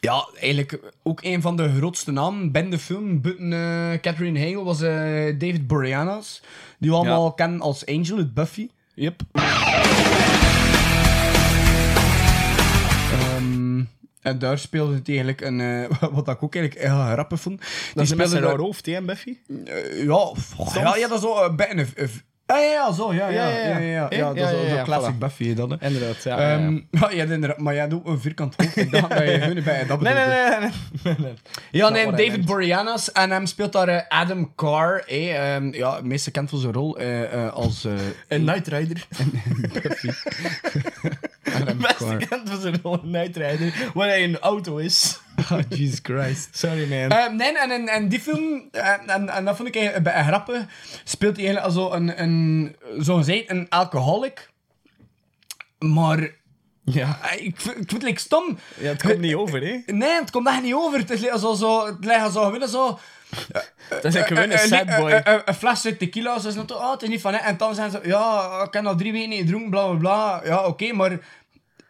ja, eigenlijk ook een van de grootste namen binnen de film, buiten eh, Catherine Hale, was eh, David Boreanaz. Die we allemaal kennen als Angel uit Buffy. Yep. Ehm, en daar speelde het eigenlijk een... eh, (laughs) wat ik ook eigenlijk heel grappig vond. Die Dat is met zijn daar- hoofd, hè, Buffy? Eh, ja, ja, ja, dat is zo een een, een, Ja, zo, ja, ja. Ja, ja, dat is ja, classic voilà. Buffy, dan. hè. Inderdaad, ja, ja, ja. Ehm, ja, (laughs) ja, inderdaad, maar jij doet een vierkant hoofd. Ik dacht dat je (laughs) gewoon bij dat Nee, nee, nee. nee, nee. Ja, nee, David. Boreanaz. En hem speelt daar eh, Adam Carr. eh, ehm, ja, het meeste kent van zijn rol eh, eh, als... (laughs) Een Night Rider. Buffy. Adam Beste Carr. kent van zijn rol een Night Rider. Waar hij een auto is. (laughs) Oh, Jesus Christ. Sorry, man. Eh, nee, en in en die film, eh, en, en dat vond ik eigenlijk een beetje grappig, speelt hij eigenlijk als zo een, een, zo gezegd, een alcoholic. Maar Ja. eh, ik, vind- ik vind het like stom. Ja, het komt niet over, hè. Nee, het komt echt niet over. Het is like zo, zo, het lijkt zo gewoon zo... Dat is een gewone sad boy. Een fles tequila, ze oh, het is niet van hè. En dan zijn ze, ja, ik heb al drie weken niet gedronken, bla bla bla. Ja, oké, maar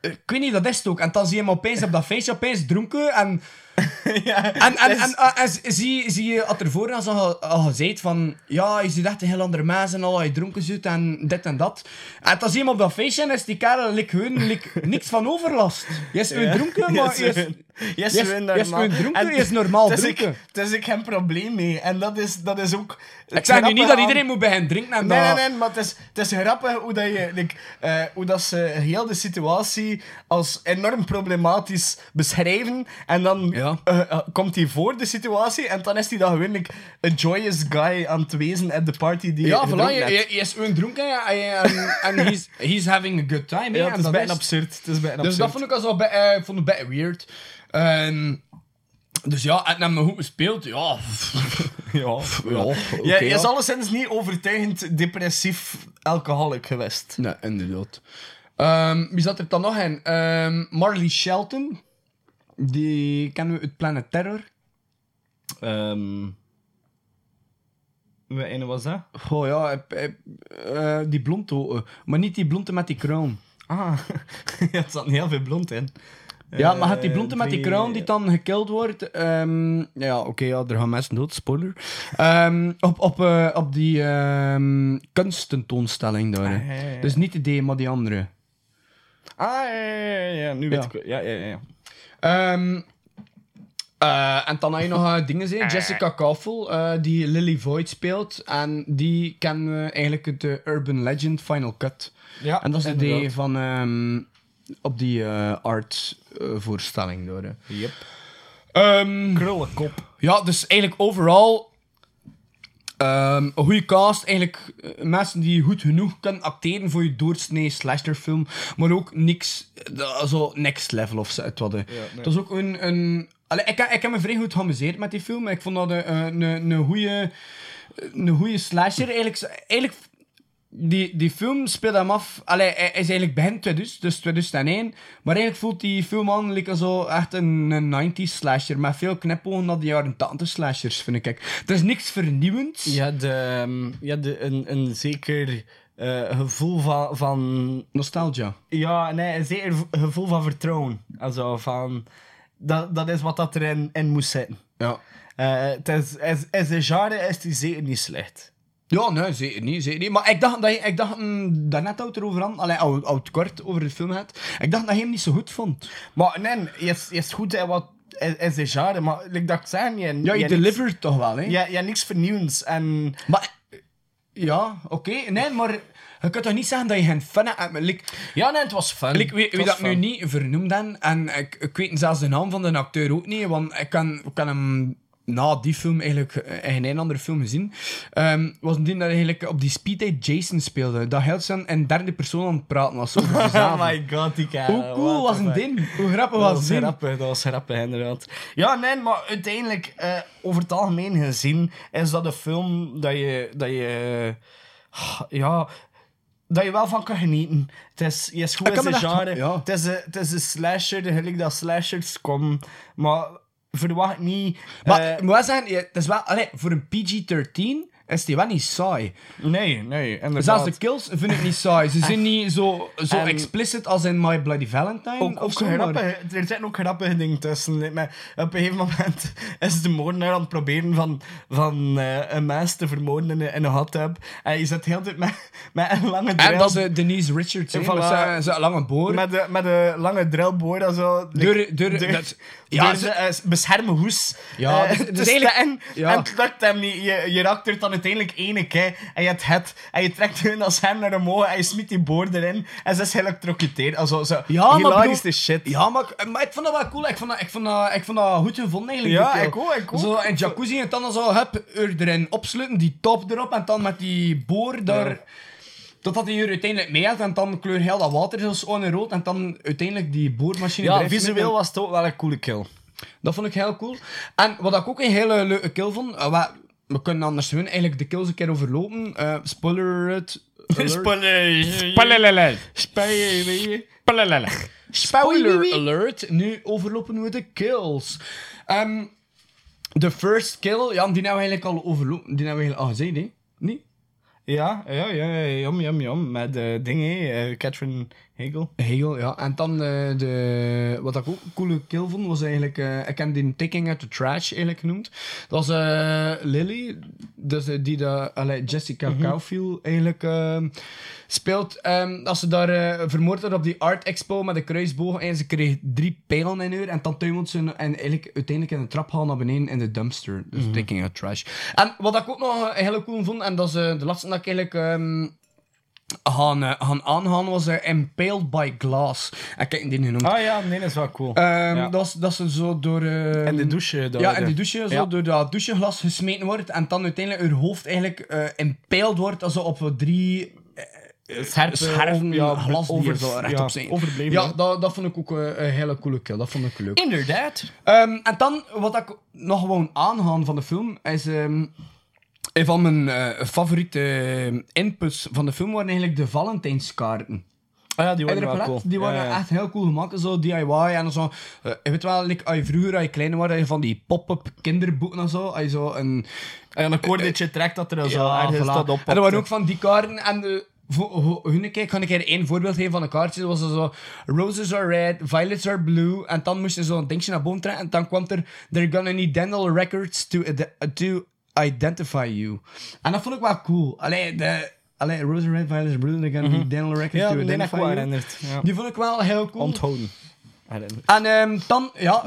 ik weet niet, dat is het ook. En dan zie je hem opeens op dat feestje opeens dronken en... (laughs) ja, En, en, dat is- en, en, en zie, zie je had ervoor al, al, al gezegd van ja, je ziet echt een heel andere mensen en al dat je dronken zit en dit en dat. En je hem op dat feestje is die kerel gewoon like, niks van overlast. Je is Ja. dronken, maar je is, is normaal. gewoon dronken, En je is normaal is ik- is ik geen probleem mee. En dat is, dat is ook... Ik zeg nu niet dat iedereen moet beginnen drinken en Nee, dat... nee, nee, maar het is, het is grappig hoe, dat je, like, eh, hoe dat ze heel de situatie als enorm problematisch beschrijven. En dan Ja. eh, eh, komt hij voor de situatie en dan is hij dan gewoon like, een joyous guy aan het wezen at the party die Ja, voilà, je, is gewoon dronken ja, en, he's, he's having a good time. Ja, het is bijna absurd. Het is bijna Dus dat vond ik al zo bij, eh, vond het bij weird. Dus ja, en hem goed gespeeld, ja. Ja, ja, oké, je, je ja. is alleszins niet overtuigend depressief alcoholic geweest. Nee, inderdaad. Ehm, wie zat er dan nog in? Ehm, Marley Shelton. Die kennen we uit Planet Terror. Ehm Wat ene was dat? Oh ja, eh, eh, eh, die blonde, maar niet die blonde met die kroon. Ah, (laughs) er zat niet heel veel blond in. Ja, maar het die Eh, blonde met die kroon die dan gekild wordt. ehm, ja, oké, ja, er gaan mensen dood, spoiler. Ehm, op, op, eh, op die ehm kunstentoonstelling daar. hè. Ah, ja, ja, ja. Dus niet de D, maar die andere. Ah, ja, ja, ja, ja. Nu weet Ja. ik... Ja, ja, ja. Ehm, eh, en dan heb je nog eh, dingen zien. Jessica Kaufel, eh, die Lily Void speelt. En die kennen we eigenlijk uit de Urban Legend Final Cut. Ja, en dat is de inderdaad. idee van ehm, op die eh, art eh, voorstelling door. hè. Yep. Ehm, Krullenkop. ja, dus eigenlijk overal ehm, een goede cast. Eigenlijk eh, mensen die goed genoeg kunnen acteren voor je doorsnee slasherfilm. Maar ook niks, zo next level of zo. Het nee. Dat is ook een... een Allee, ik, ik heb me vrij goed geamuseerd met die film. Ik vond dat een, een, een, een goede een goede slasher. Eigenlijk, eigenlijk die, die film speelt hem af. Allee, hij hij is eigenlijk begin 2000, dus 2001. Maar eigenlijk voelt die film aan like zo echt een, een 90s slasher. Met veel knipogen naar de jaren 80 slashers, vind ik. Er is niks vernieuwends. Ja, de, ehm, ja de, een, een zeker eh, gevoel van, van... Nostalgia. Ja, nee, een zeker gevoel van vertrouwen. Also, van... Dat, dat is wat dat erin in moest zitten. Ja. Eh, het is, is, is de genre is die zeker niet slecht. Ja, nee, zeker niet, zeker niet. Maar ik dacht, dat je, ik dacht mm, daarnet oud erover aan, allee, oud, oud kort over de film had. Ik dacht dat je hem niet zo goed vond. Maar nee, je is, je is goed in wat is, genre, maar like dat ik zei, je, Ja, je je niks- delivert toch wel, hè? Ja, ja, niks vernieuwends. En Maar, ja, oké. Nee, maar je kunt toch niet zeggen dat je geen fan hebt? Like, ja, nee, het was fun. like, wie, wie dat nu niet vernoemd heb, en ik, ik weet zelfs de naam van de acteur ook niet, want ik kan, ik kan hem na die film eigenlijk eh, in een andere film gezien. Ehm, was een ding dat eigenlijk op die speeddate Jason speelde. Dat heel zijn in derde persoon aan het praten was. (laughs) Oh my god, die kerel. Hoe cool was een ding? Hoe grappig was was een ding? grappig, dat was grappig, inderdaad. Ja, nee, maar uiteindelijk, eh, over het algemeen gezien, is dat een film dat je, dat je, eh, ja, dat je wel van kan genieten. Het is, je is goed in zijn genre. ja. Het, is een, het is een slasher, gelijk dat slashers komen, maar verwacht niet... Maar ik moet wel zeggen, het is wel, allee, voor een PG-13 is die wel niet saai. nee, nee, inderdaad. Zelfs de kills vind ik niet saai. Ze zijn (laughs) niet zo, zo En- explicit als in My Bloody Valentine. Ook, of ook zo, maar- grappig, er zijn ook grappige dingen tussen. Maar op een gegeven moment (laughs) is de moordenaar aan het proberen van, van eh, een mens te vermoorden in, een- in een hot tub. En je zit heel de tijd met, met een lange drill. En dat is Denise Richards, Voilà. met zijn- zijn lange boor. met, de, met een lange drillboor en zo. Door- door- door- dat- (laughs) ja, door de, eh, beschermen hoes. Ja, dus- dus eigenlijk- staan. ja. En het lukt hem niet. Je, je raakt er dan uiteindelijk ene kei en je hebt het en je trekt hun als hem naar omhoog en je smiet die boord erin en ze is geëlectrocuteerd. Also, zo, Ja, maar shit. Ja, maar, ik- maar ik vond dat wel cool. Ik vond dat, ik vond dat, ik vond dat goed gevonden eigenlijk. Ja, ik ook, ik ook. Zo in jacuzzi en dan zo, hup, er erin opsluiten, die top erop en dan met die boor daar... Totdat hij er uiteindelijk mee had en dan kleur heel dat water zo schoon en rood en dan uiteindelijk die boormachine Ja, visueel was het ook wel een coole kill. Dat vond ik heel cool. En wat ik ook een hele leuke kill vond, eh, wat- we kunnen anders gewoon eigenlijk de kills een keer overlopen. Eh spoiler alert. Spoiler. Spoiler. Spoiler alert. Nu overlopen we de kills. Ehm, de first kill, ja, die hebben we eigenlijk al overlopen. Die hebben we eigenlijk al hè? Niet? Ja, ja, ja, ja, jam, jam, jam. Met de dingen, eh, Catherine Hegel. Hegel, ja. En dan eh, de... Wat ik ook een coole kill vond, was eigenlijk... eh, ik heb die Taking Out the Trash eigenlijk genoemd. Dat was eh, Lily, dus, eh, die de, Jessica Mhm. Cowfield eigenlijk ehm, speelt. Ehm, als ze daar eh, vermoord werd op die Art Expo met de kruisboog en ze kreeg drie pijlen in haar en dan tuimelt ze en eigenlijk uiteindelijk in de trap naar beneden in de dumpster. Dus Mhm. Taking Out Trash. En wat ik ook nog eh, heel cool vond, en dat is eh, de laatste dat ik eigenlijk... ehm, gaan, gaan aangaan was eh, Impaled by Glass. En kijk, die genoemd. Ah ja, nee, dat is wel cool. Ehm, Ja. dat, is, dat ze zo door... eh, En de douche. ja, in eh. die douche, zo door dat doucheglas gesmeten wordt en dan uiteindelijk haar hoofd eigenlijk eh impaled wordt also op drie Scherpe, scherven ja, glas die over- er recht op zijn. overbleven, Ja, dat, dat vond ik ook eh, een hele coole kill. Dat vond ik leuk. Inderdaad. Ehm, en dan, wat ik nog gewoon aangaan van de film, is... ehm, een van mijn eh, favoriete eh, inputs van de film waren eigenlijk de Valentijnskaarten. Ah ja, die waren wel cool. Die waren Ja, ja. echt heel cool gemaakt, zo DIY en zo. eh, je weet wel, like, als je vroeger, als je klein was, had je van die pop-up kinderboeken en zo. Als je zo een... En een akkoordetje trekt dat er zo Ja, ergens voilà. staat op. En er waren ook van die kaarten en hun kijk, kan ik er één voorbeeld geven van een kaartje. Dat was zo... Roses are red, violets are blue. En dan moest je zo'n dingetje naar boven trekken. En dan kwam er... They're gonna need dental records to, to identify you. En dat vond ik wel cool. Allee, de... Allee, roses are red, violets are blue. They're gonna Mhm. need dental records Ja, to identify you. herinnerd, ja. Die vond ik wel heel cool. Onthouden. En ehm, dan, ja,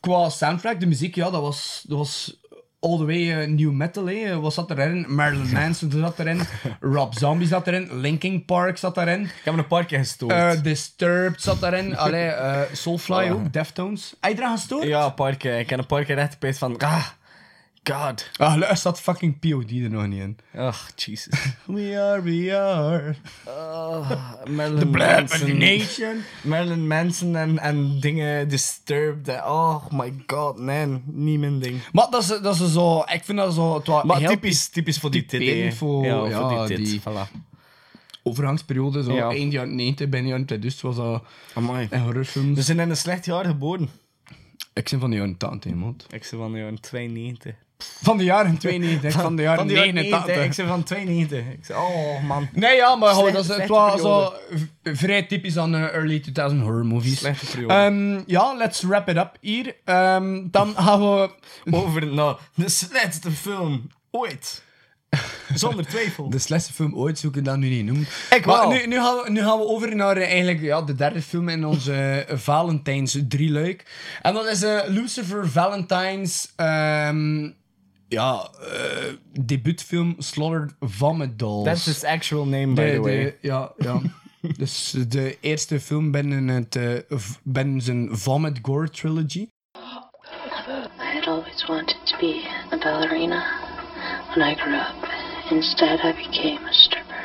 qua soundtrack, de muziek, ja, dat was, dat was all the way eh, new metal. Hè. Wat zat erin? Marilyn Manson zat erin, (laughs) Rob Zombie zat erin, Linkin Park zat erin. Ik heb me een paar keer gestoord. eh, Disturbed zat daarin. Allee, eh, Soulfly ook, Deftones. Heb je eraan gestoord? Ja, een paar keer. Ik heb een paar keer echt van... Ah, God. Ah, er staat fucking POD er nog niet in. Ach, Jesus. (laughs) We are, we are. Marilyn The Black Manson. Nation. Marilyn Manson en, en dingen Disturbed. en- Oh my god, nee. Niet mijn ding. Maar dat is, dat is zo, ik vind dat zo... het was Maar heel typisch, typisch voor die tit, typerend hè. voor, ja, voor die tit. Voilà. overgangsperiode, zo Ja. eind jaren 90, begin jaren 2000 was dat Amai. een horrorfilms. We zijn in een slecht jaar geboren. Ik ben van de jaren 80, man. Ik ben van de jaren 92. Van de jaren 92, van de jaren 89. Ik ben van 92. Ik zei, oh man. Nee, ja, maar Slechte- dat is, het was zo vrij typisch aan eh, early 2000 horror movies. Slechte periode. Ehm, ja, let's wrap it up hier. Ehm, dan gaan we... (laughs) Over nou, de slechtste film ooit. Zonder twijfel. (laughs) De slechtste film ooit, zoek ik dat nu niet noemen. Ik Maar wel. nu, nu, gaan we, nu gaan we over naar eh, eigenlijk, ja, de derde film in onze eh, Valentijns drieluik. En dat is Lucifer Valentine's... ehm, ja, eh, debuutfilm Slaughtered Vomit Dolls. That's his actual name, by De- the way. de- ja, ja. (laughs) dus de eerste film binnen, het, eh, v- binnen zijn Vomit Gore trilogy. I had always wanted to be a ballerina when I grew up. Instead, I became a stripper.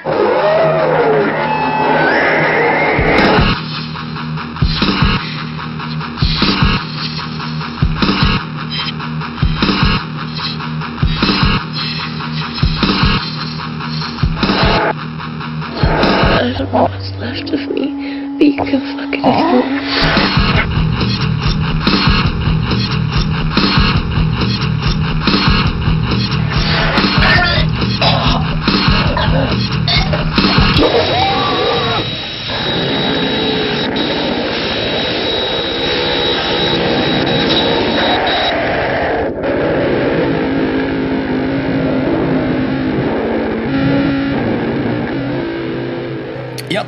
I don't know what's left of me, but you can fucking ignore.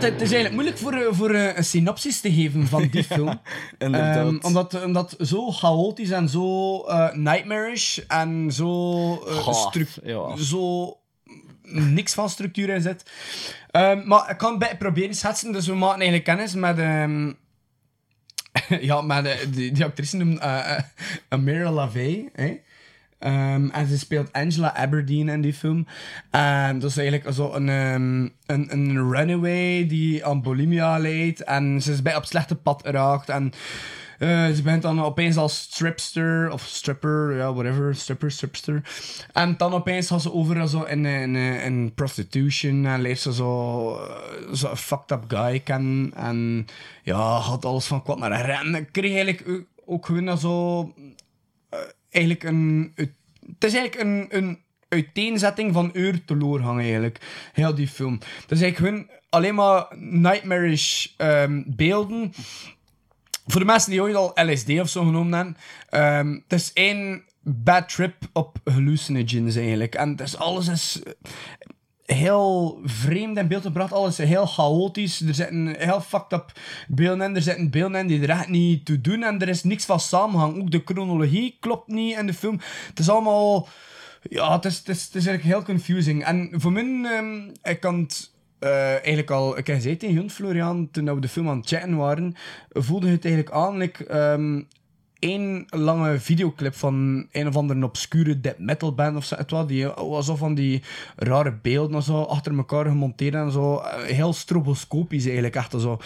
Het, het is eigenlijk moeilijk voor, eh, voor eh, een synopsis te geven van die (laughs) film. inderdaad. Ehm, omdat, omdat zo chaotisch en zo eh, nightmarish en zo, ja. zo niks van structuur in zit. Ehm, maar ik kan het bij proberen schetsen. Dus we maken eigenlijk kennis met... ehm, (laughs) ja, met eh, die, die actrice noemt uh, Amira LaVey. Hè? Ehm, en ze speelt Angela Aberdeen in die film. En dat is eigenlijk zo een, ehm, een, een runaway die aan bulimia leidt. En ze is bij op slechte pad geraakt. En eh, ze bent dan opeens als stripster of stripper, ja, whatever, stripper, stripster. En dan opeens gaat ze over zo in, in, in prostitution en leert ze zo, eh, zo een fucked up guy kennen. En ja, had alles van kwad naar recht. En ik kreeg eigenlijk ook- gewoon zo eigenlijk een. Het is eigenlijk een, een uiteenzetting van uur teleurgang, eigenlijk. Heel die film. Is eigenlijk gewoon alleen maar nightmarish ehm, beelden. Voor de mensen die ooit al LSD of zo genomen hebben. ehm, het is één bad trip op hallucinogens, eigenlijk. En het is, alles is heel vreemd in beeld gebracht. Alles heel chaotisch. Er zitten heel fucked up beelden in. Er zitten beelden in die er echt niet toe doen. En er is niks van samenhang. Ook de chronologie klopt niet in de film. Het is allemaal... Ja, het is, het is, eigenlijk heel confusing. En voor mij, ehm, ik kan het eh, eigenlijk al... Ik heb gezegd tegen Florian, toen we de film aan het chatten waren, voelde het eigenlijk aan, ehm, één lange videoclip van een of andere obscure death metal band of zo. Die was zo van die rare beelden en zo, achter elkaar gemonteerd en zo. Eh, Heel stroboscopisch eigenlijk, echt zo.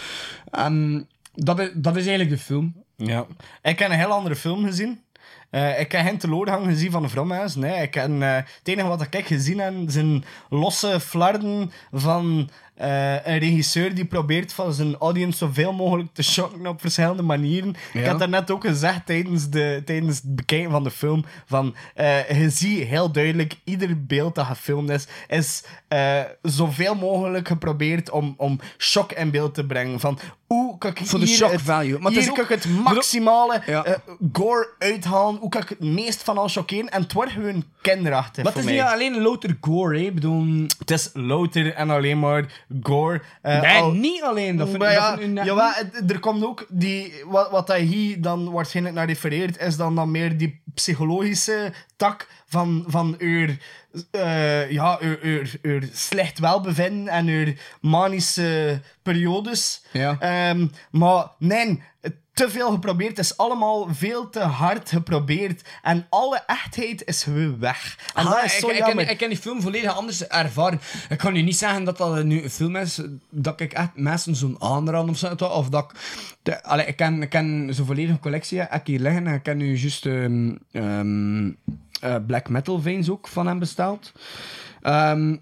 En dat is, dat is eigenlijk de film. Ja. Ik heb een heel andere film gezien. Eh, ik heb geen teleurgang gezien van de Vromhuis. Nee, ik heb, eh, het enige wat ik gezien heb, zijn losse flarden van eh, een regisseur die probeert van zijn audience zoveel mogelijk te shocken op verschillende manieren. Ik had daarnet ook gezegd tijdens, de, tijdens het bekijken van de film, van eh, je ziet heel duidelijk, ieder beeld dat gefilmd is, is eh, zoveel mogelijk geprobeerd om, om shock in beeld te brengen. Van hoe kan ik Voor de shock het, value. Maar hier kan ik het maximale Ja. gore uithalen. Hoe kan ik het meest van al chockeren? En het wordt gewoon kinderachtig Maar het is mij. niet alleen louter gore, hè. Bedoel... Het is louter en alleen maar gore. Eh, Nee, al- niet alleen. Dat vind, dat ja, het- er komt ook die... Wat, wat hij hier dan waarschijnlijk naar refereert, is dan, dan meer die psychologische tak van, van uw, eh, ja, uw, slecht welbevinden en uw manische periodes. Ja. Ehm, maar nee, te veel geprobeerd. Het is allemaal veel te hard geprobeerd. En alle echtheid is gewoon weg. En Ah, dat is ik, zo ik, jammer. ken, ik ken die film volledig anders ervaren. Ik kan nu niet zeggen dat dat nu een film is dat ik echt mensen zo'n aanraad of zo. Of dat ik... De, allee, ik ken, ik ken zo'n volledige collectie ik hier liggen. En ik ken nu juist ehm, eh, Black Metal Veins ook van hem besteld. Ehm,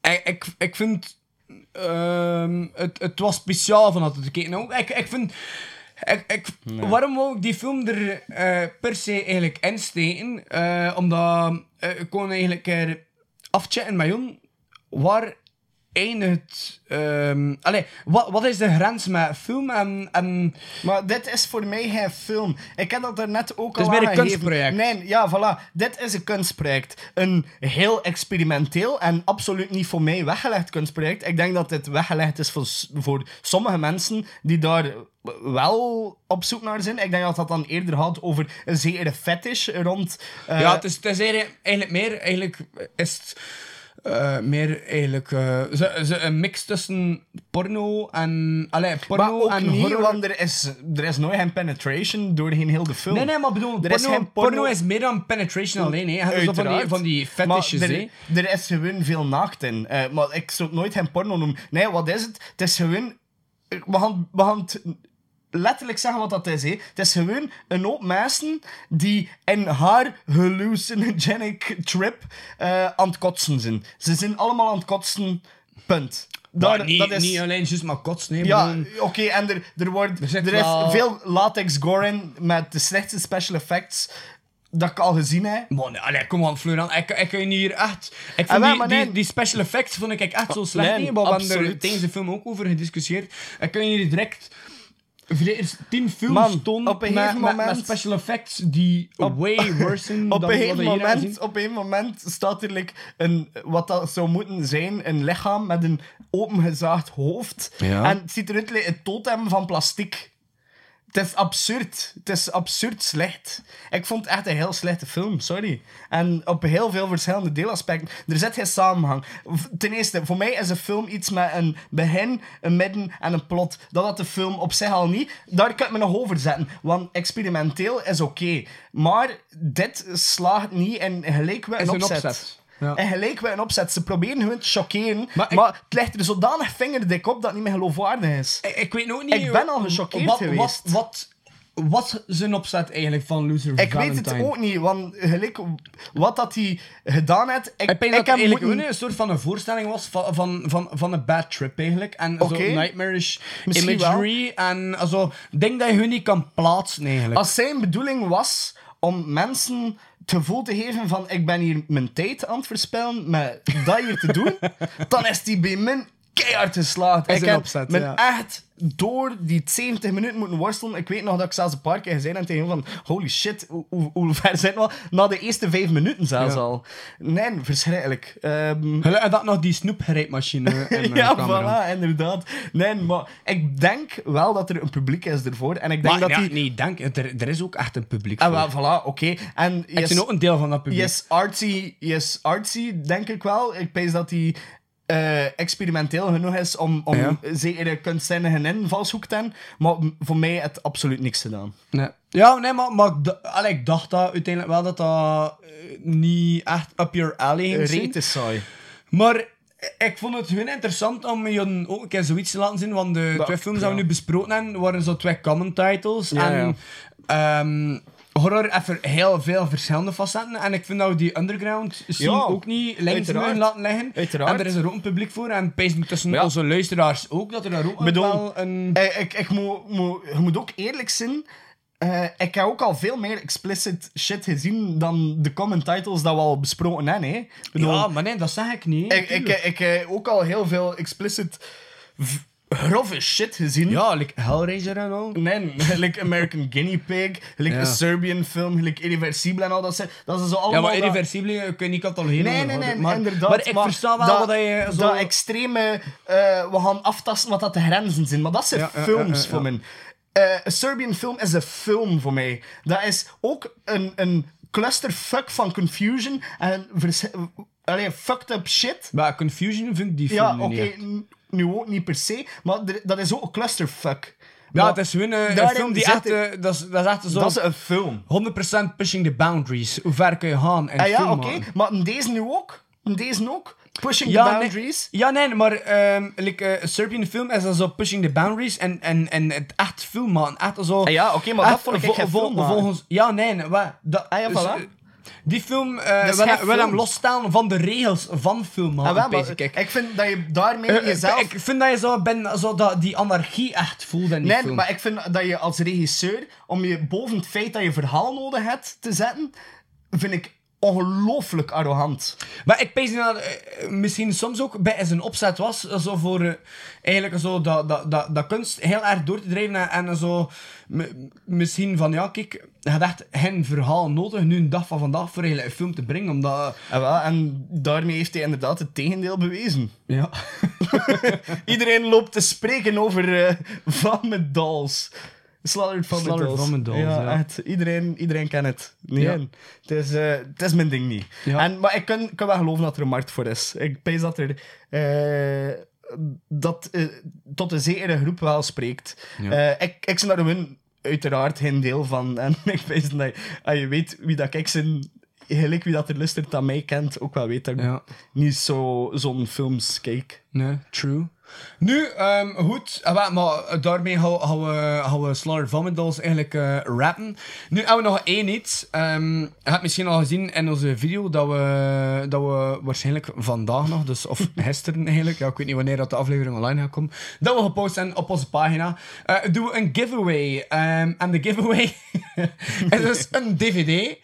ik, ik, ik vind... ehm, het, het was speciaal van dat te kijken. Nou, ik, ik vind... Ik, ik, Waarom wou ik die film er eh, per se eigenlijk insteken? Eh, omdat ik kon eigenlijk afchatten met Jon. Waar eindigt... ehm allee, wat, wat is de grens met film en... en Maar dit is voor mij geen film. Ik heb dat er net ook Het is al meer een kunstproject. Nee, ja, voilà. Dit is een kunstproject. Een heel experimenteel en absoluut niet voor mij weggelegd kunstproject. Ik denk dat dit weggelegd is voor, voor sommige mensen die daar wel op zoek naar zijn. Ik denk dat dat dan eerder had over een zekere fetish rond... eh, ja, het is, het is eigenlijk meer... Eigenlijk is het... eh, meer eigenlijk eh, ze, ze, een mix tussen porno en allee, porno maar ook en niet, horror. want er is, er is nooit geen penetration doorheen heel de film. Nee, nee, maar bedoel, Er porno, is geen porno... is meer dan penetration alleen. Hè. Zo van die, van die fetishes. Maar er, er is gewoon veel naakt in. Eh, maar ik zou het nooit geen porno noemen. Nee, wat is het? Het is gewoon... We gaan, we gaan het letterlijk zeggen wat dat is. Hè. Het is gewoon een hoop mensen die in haar hallucinogenic trip eh, aan het kotsen zijn. Ze zijn allemaal aan het kotsen. Punt. Daar- niet, dat is... niet alleen juist maar kots, nee. Ja, oké, en er, er, wordt, er, is wel- veel latex gore in met de slechtste special effects dat ik al gezien heb. Man, nee, allee, kom aan, Florian. Ik, ik kan je hier echt... Ik die, die, nee. die special effects vond ik echt zo slecht. Nee, we hebben er tijdens de film ook over gediscussieerd. Ik kan je hier direct... Eerst tien films Man, op een met, gegeven met, moment- met special effects die way worse (laughs) Op dan een, wat gegeven we hier hebben moment, op een moment staat er like, een, wat dat zou moeten zijn, een lichaam met een opengezaagd hoofd. Ja. En het ziet eruit als een totem van plastic. Het is absurd. Het is absurd slecht. Ik vond het echt een heel slechte film, sorry. En op heel veel verschillende deelaspecten. Er zit geen samenhang. Ten eerste, voor mij is een film iets met een begin, een midden en een plot. Dat had de film op zich al niet. Daar kan ik me nog over zetten. Want experimenteel is oké. Maar dit slaagt niet in gelijk een een opzet. Ja. En gelijk weer een opzet. Ze proberen gewoon te chockeren. Maar, het ligt er zodanig vingerdik op dat het niet meer geloofwaardig is. Ik, ik weet ook niet... Ik ben al gechoqueerd wat, geweest. Wat, wat was zijn opzet eigenlijk van Lucifer Ik weet het ook niet, want gelijk wat dat hij gedaan heeft... Ik, Ik denk dat ik het heb eigenlijk moeten- een soort van een voorstelling was van, van, van, van een bad trip eigenlijk. En zo nightmarish Misschien imagery. En also, ik denk dat je hun niet kan plaatsen eigenlijk. Als zijn bedoeling was om mensen het gevoel te geven van ik ben hier mijn tijd aan het verspillen met dat hier te doen, dan is die bij min keihard geslaagd. Is ik heb opzet, ja. echt door die 70 minuten moeten worstelen. Ik weet nog dat ik zelfs een paar keer gezegd heb tegen van holy shit, hoe, hoe, hoe ver (laughs) zijn we al? Na de eerste vijf minuten zelfs Ja. al. Nee, verschrikkelijk. Ehm, En dat nog die snoepgrijpmachine (laughs) in de ja, camera. voilà, inderdaad. Nee, maar ik denk wel dat er een publiek is ervoor. En ik denk Maar dat ja, die... nee, denk, er, er is ook echt een publiek Ah, voor. wel, voilà, oké. En Ik ben ook een deel van dat publiek. Yes, artsy, yes, artsy, denk ik wel. Ik pees dat hij eh, experimenteel genoeg is om, om Ja. zekere kunstzinnige invalshoek te hebben. Maar voor mij het absoluut niks gedaan. Nee. Ja, nee, maar, maar ik d- allee, ik dacht dat uiteindelijk wel dat dat eh, niet echt up your alley ging zijn. Reet is saai. Maar ik vond het gewoon interessant om je ook een keer zoiets te laten zien, want de twee films die we nu besproken hebben, waren zo twee common titles. Ja, en ehm, horror heeft heel veel verschillende facetten. En ik vind dat we die underground scene Ja, ook niet links moeten laten liggen. Uiteraard. En er is er ook een publiek voor. En pees tussen Ja. onze luisteraars ook, dat er daar ook bedoel, wel een... Eh, ik, ik moet, moet, je moet ook eerlijk zijn. Eh, ik heb ook al veel meer explicit shit gezien dan de common titles dat we al besproken hebben. Hè. Bedoel, Ja, maar nee, dat zeg ik niet. ik, ik, ik, ik heb ook al heel veel explicit grove shit gezien. Ja, like Hellraiser en al. Nee, (laughs) like American Guinea Pig, like Ja. een Serbian film, like Irreversible en al dat. zijn- Dat is zo allemaal... Ja, maar dat- irreversibele kun je niet catalogeren. Nee, nee, nee, maar, inderdaad. Maar ik versta wel dat, wat je zo... Dat extreme... eh, we gaan aftasten wat dat de grenzen zijn. Maar dat zijn Ja, films ja, voor ja. mij. Eh, een Serbian film is een film voor mij. Dat is ook een, een clusterfuck van confusion en allee, fucked up shit. Maar Confusion vind ik die film Ja, oké, niet. Nu ook niet per se, maar er- dat is ook een clusterfuck. Ja, Maar het is een daarin film die echt... eh, dat, is, dat is echt zo... Dat is een film. 100% pushing the boundaries. Hoe ver kun je gaan in Ah ja, oké, maar in deze nu ook. In deze ook. Pushing Ja, the nee, boundaries. ja, nee, maar um, like, eh, Serbian film is dan zo pushing the boundaries en, en, en het echt film maken. Echt zo... Ah ja, oké, maar dat vond ik vol- volgens, Ja, nee, wat? Dat, Ah ja, dus, voilà. Die film eh, wil, wil hem losstaan van de regels van film maken, Ah, wel, maar ik. ik vind dat je daarmee Eh, eh, jezelf... Ik vind dat je zo, ben, zo dat, die anarchie echt voelt in die Nee, film. maar ik vind dat je als regisseur, om je boven het feit dat je verhaal nodig hebt te zetten, vind ik ongelooflijk arrogant. Maar ik pees dat eh, misschien soms ook bij zijn opzet was, eh, zo voor eh, eigenlijk zo dat, dat, dat, dat kunst heel erg door te drijven en, en zo misschien van ja, kijk, je had echt geen verhaal nodig nu een dag van vandaag voor een film te brengen, omdat... En, wel, en daarmee heeft hij inderdaad het tegendeel bewezen. Ja. (laughs) Iedereen loopt te spreken over eh, Van met Dolls. Slaughtered van Slaughtered Dolls. Ja. ja. Echt, iedereen, iedereen kent het. Nee, Ja. het, is, eh, het is mijn ding niet. En, maar ik kan, kan wel geloven dat er een markt voor is. Ik pees dat er... eh, dat eh, tot een zekere groep wel spreekt. Ik, ik ben daar gewoon uiteraard geen deel van. En (laughs) ik pees dat als je weet wie dat ik ben... Gelijk wie dat er luistert aan mij kent, ook wel weet dat Ja. niet zo, zo'n films kijk. Nee, true. Nu, ehm, goed, wel, maar eh, daarmee gaan, gaan we, gaan we Slaughtered Vomit eigenlijk eh, rappen. Nu hebben we nog één iets. Ehm, je hebt misschien al gezien in onze video dat we, dat we waarschijnlijk vandaag nog, dus, of (laughs) gisteren eigenlijk, ja, ik weet niet wanneer dat de aflevering online gaat komen, dat we gepost zijn op onze pagina. eh, doen we een giveaway. Ehm, en de giveaway (laughs) is dus een (laughs) DVD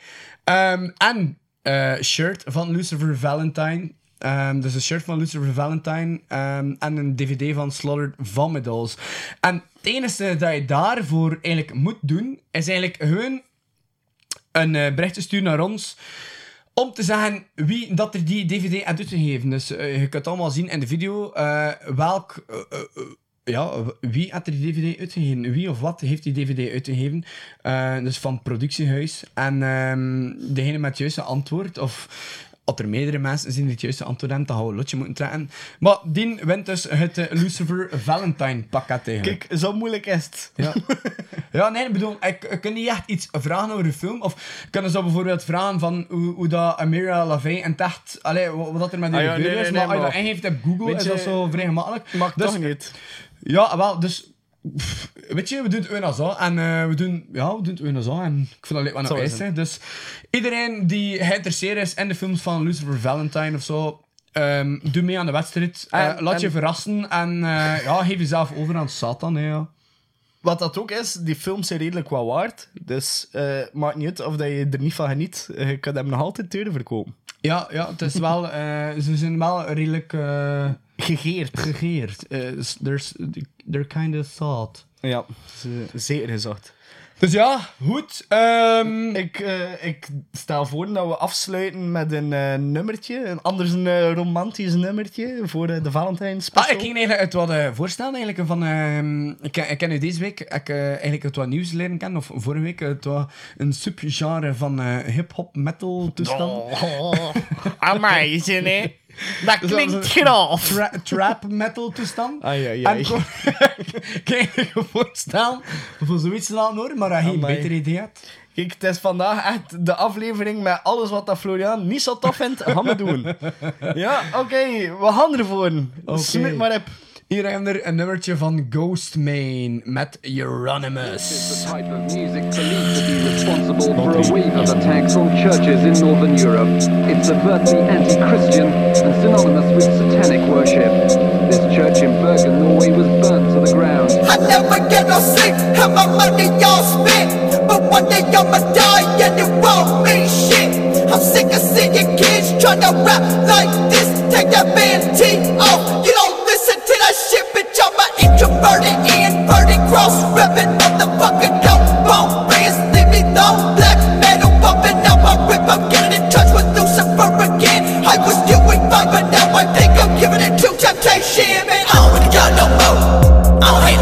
en eh, shirt van Lucifer Valentine. Ehm, dus een shirt van Lucifer Valentine ehm, en een DVD van Slaughtered Vomit En het enige dat je daarvoor eigenlijk moet doen, is eigenlijk gewoon een eh, berichtje sturen naar ons om te zeggen wie dat er die DVD heeft uitgegeven. Dus eh, je kunt allemaal zien in de video eh, welk, ja, wie had er die DVD uitgegeven? Wie of wat heeft die DVD uitgegeven? Eh, dus van productiehuis. En ehm, degene met het juiste antwoord, of als er meerdere mensen zijn die het juiste antwoord hebben, dan gaan we een lotje moeten trekken. Maar die wint dus het eh, Lucifer Valentine pakket eigenlijk. Kijk, zo moeilijk is het. Ja. (laughs) ja, nee, ik bedoel, ik, ik kan niet echt iets vragen over de film. Of kunnen zo bijvoorbeeld vragen van hoe, hoe dat Amira Lavey en het echt, allee, wat, wat er met die Ah ja, gebeurd nee, is. maar nee, als je dat ingeeft op Google, is dat zo vrij gemakkelijk. Mag Dus- toch niet? Ja, wel, dus... Weet je, we doen het een. En eh, we doen, ja, we doen het een zo. En ik vind dat leuk wat nou het. hè. Dus iedereen die geïnteresseerd is in de films van Lucifer Valentine of zo... ehm, doe mee aan de wedstrijd. Eh, En- laat je en- verrassen. En eh, ja, geef jezelf over aan Satan. Hè, ja. Wat dat ook is, die films zijn redelijk wat waard. Dus maakt niet uit of dat je er niet van geniet. Je kunt hem nog altijd duurder verkopen. Ja, ja, het is wel... ze zijn wel redelijk... Gegeerd. gegeerd. S- there's, they're kind of thought. Ja, zeker gezegd. Dus ja, goed. ehm, Ik, eh, ik stel voor dat we afsluiten met een eh, nummertje. Een anders een romantisch nummertje voor de Valentijn Ah, ik ging eigenlijk het wat voorstellen eigenlijk van... ehm, ik, ken- ik ken u deze week ik, eigenlijk het wat nieuws leren kennen, of vorige week het wat een subgenre van eh, hip-hop metal toestand. Oh, amazing, hè? Dat Dus klinkt dat grof. Tra- trap metal toestand. Ai, ai, En ai. (laughs) ik kon- ik kan je voorstellen voor zoiets te laten horen, maar dat je geen Amai. beter idee. Kijk, het is vandaag echt de aflevering met alles wat dat Florian niet zo tof vindt, gaan we doen. (laughs) Ja, oké, we gaan ervoor. Oké. Smit maar op. Hier hebben we er een nummertje van Ghostmain met Euronymous. This is the type of music believed to be responsible for a wave of attacks on churches in Northern Europe. It's overtly anti-Christian and synonymous with satanic worship. This church in Bergen, Norway was burned to the ground. I never get no sleep, and my money all spent. But one day I'ma die and it won't mean shit. I'm sick of seeing kids tryna rap like this. Take that band T it shit. Man, I don't really got no more. I don't hate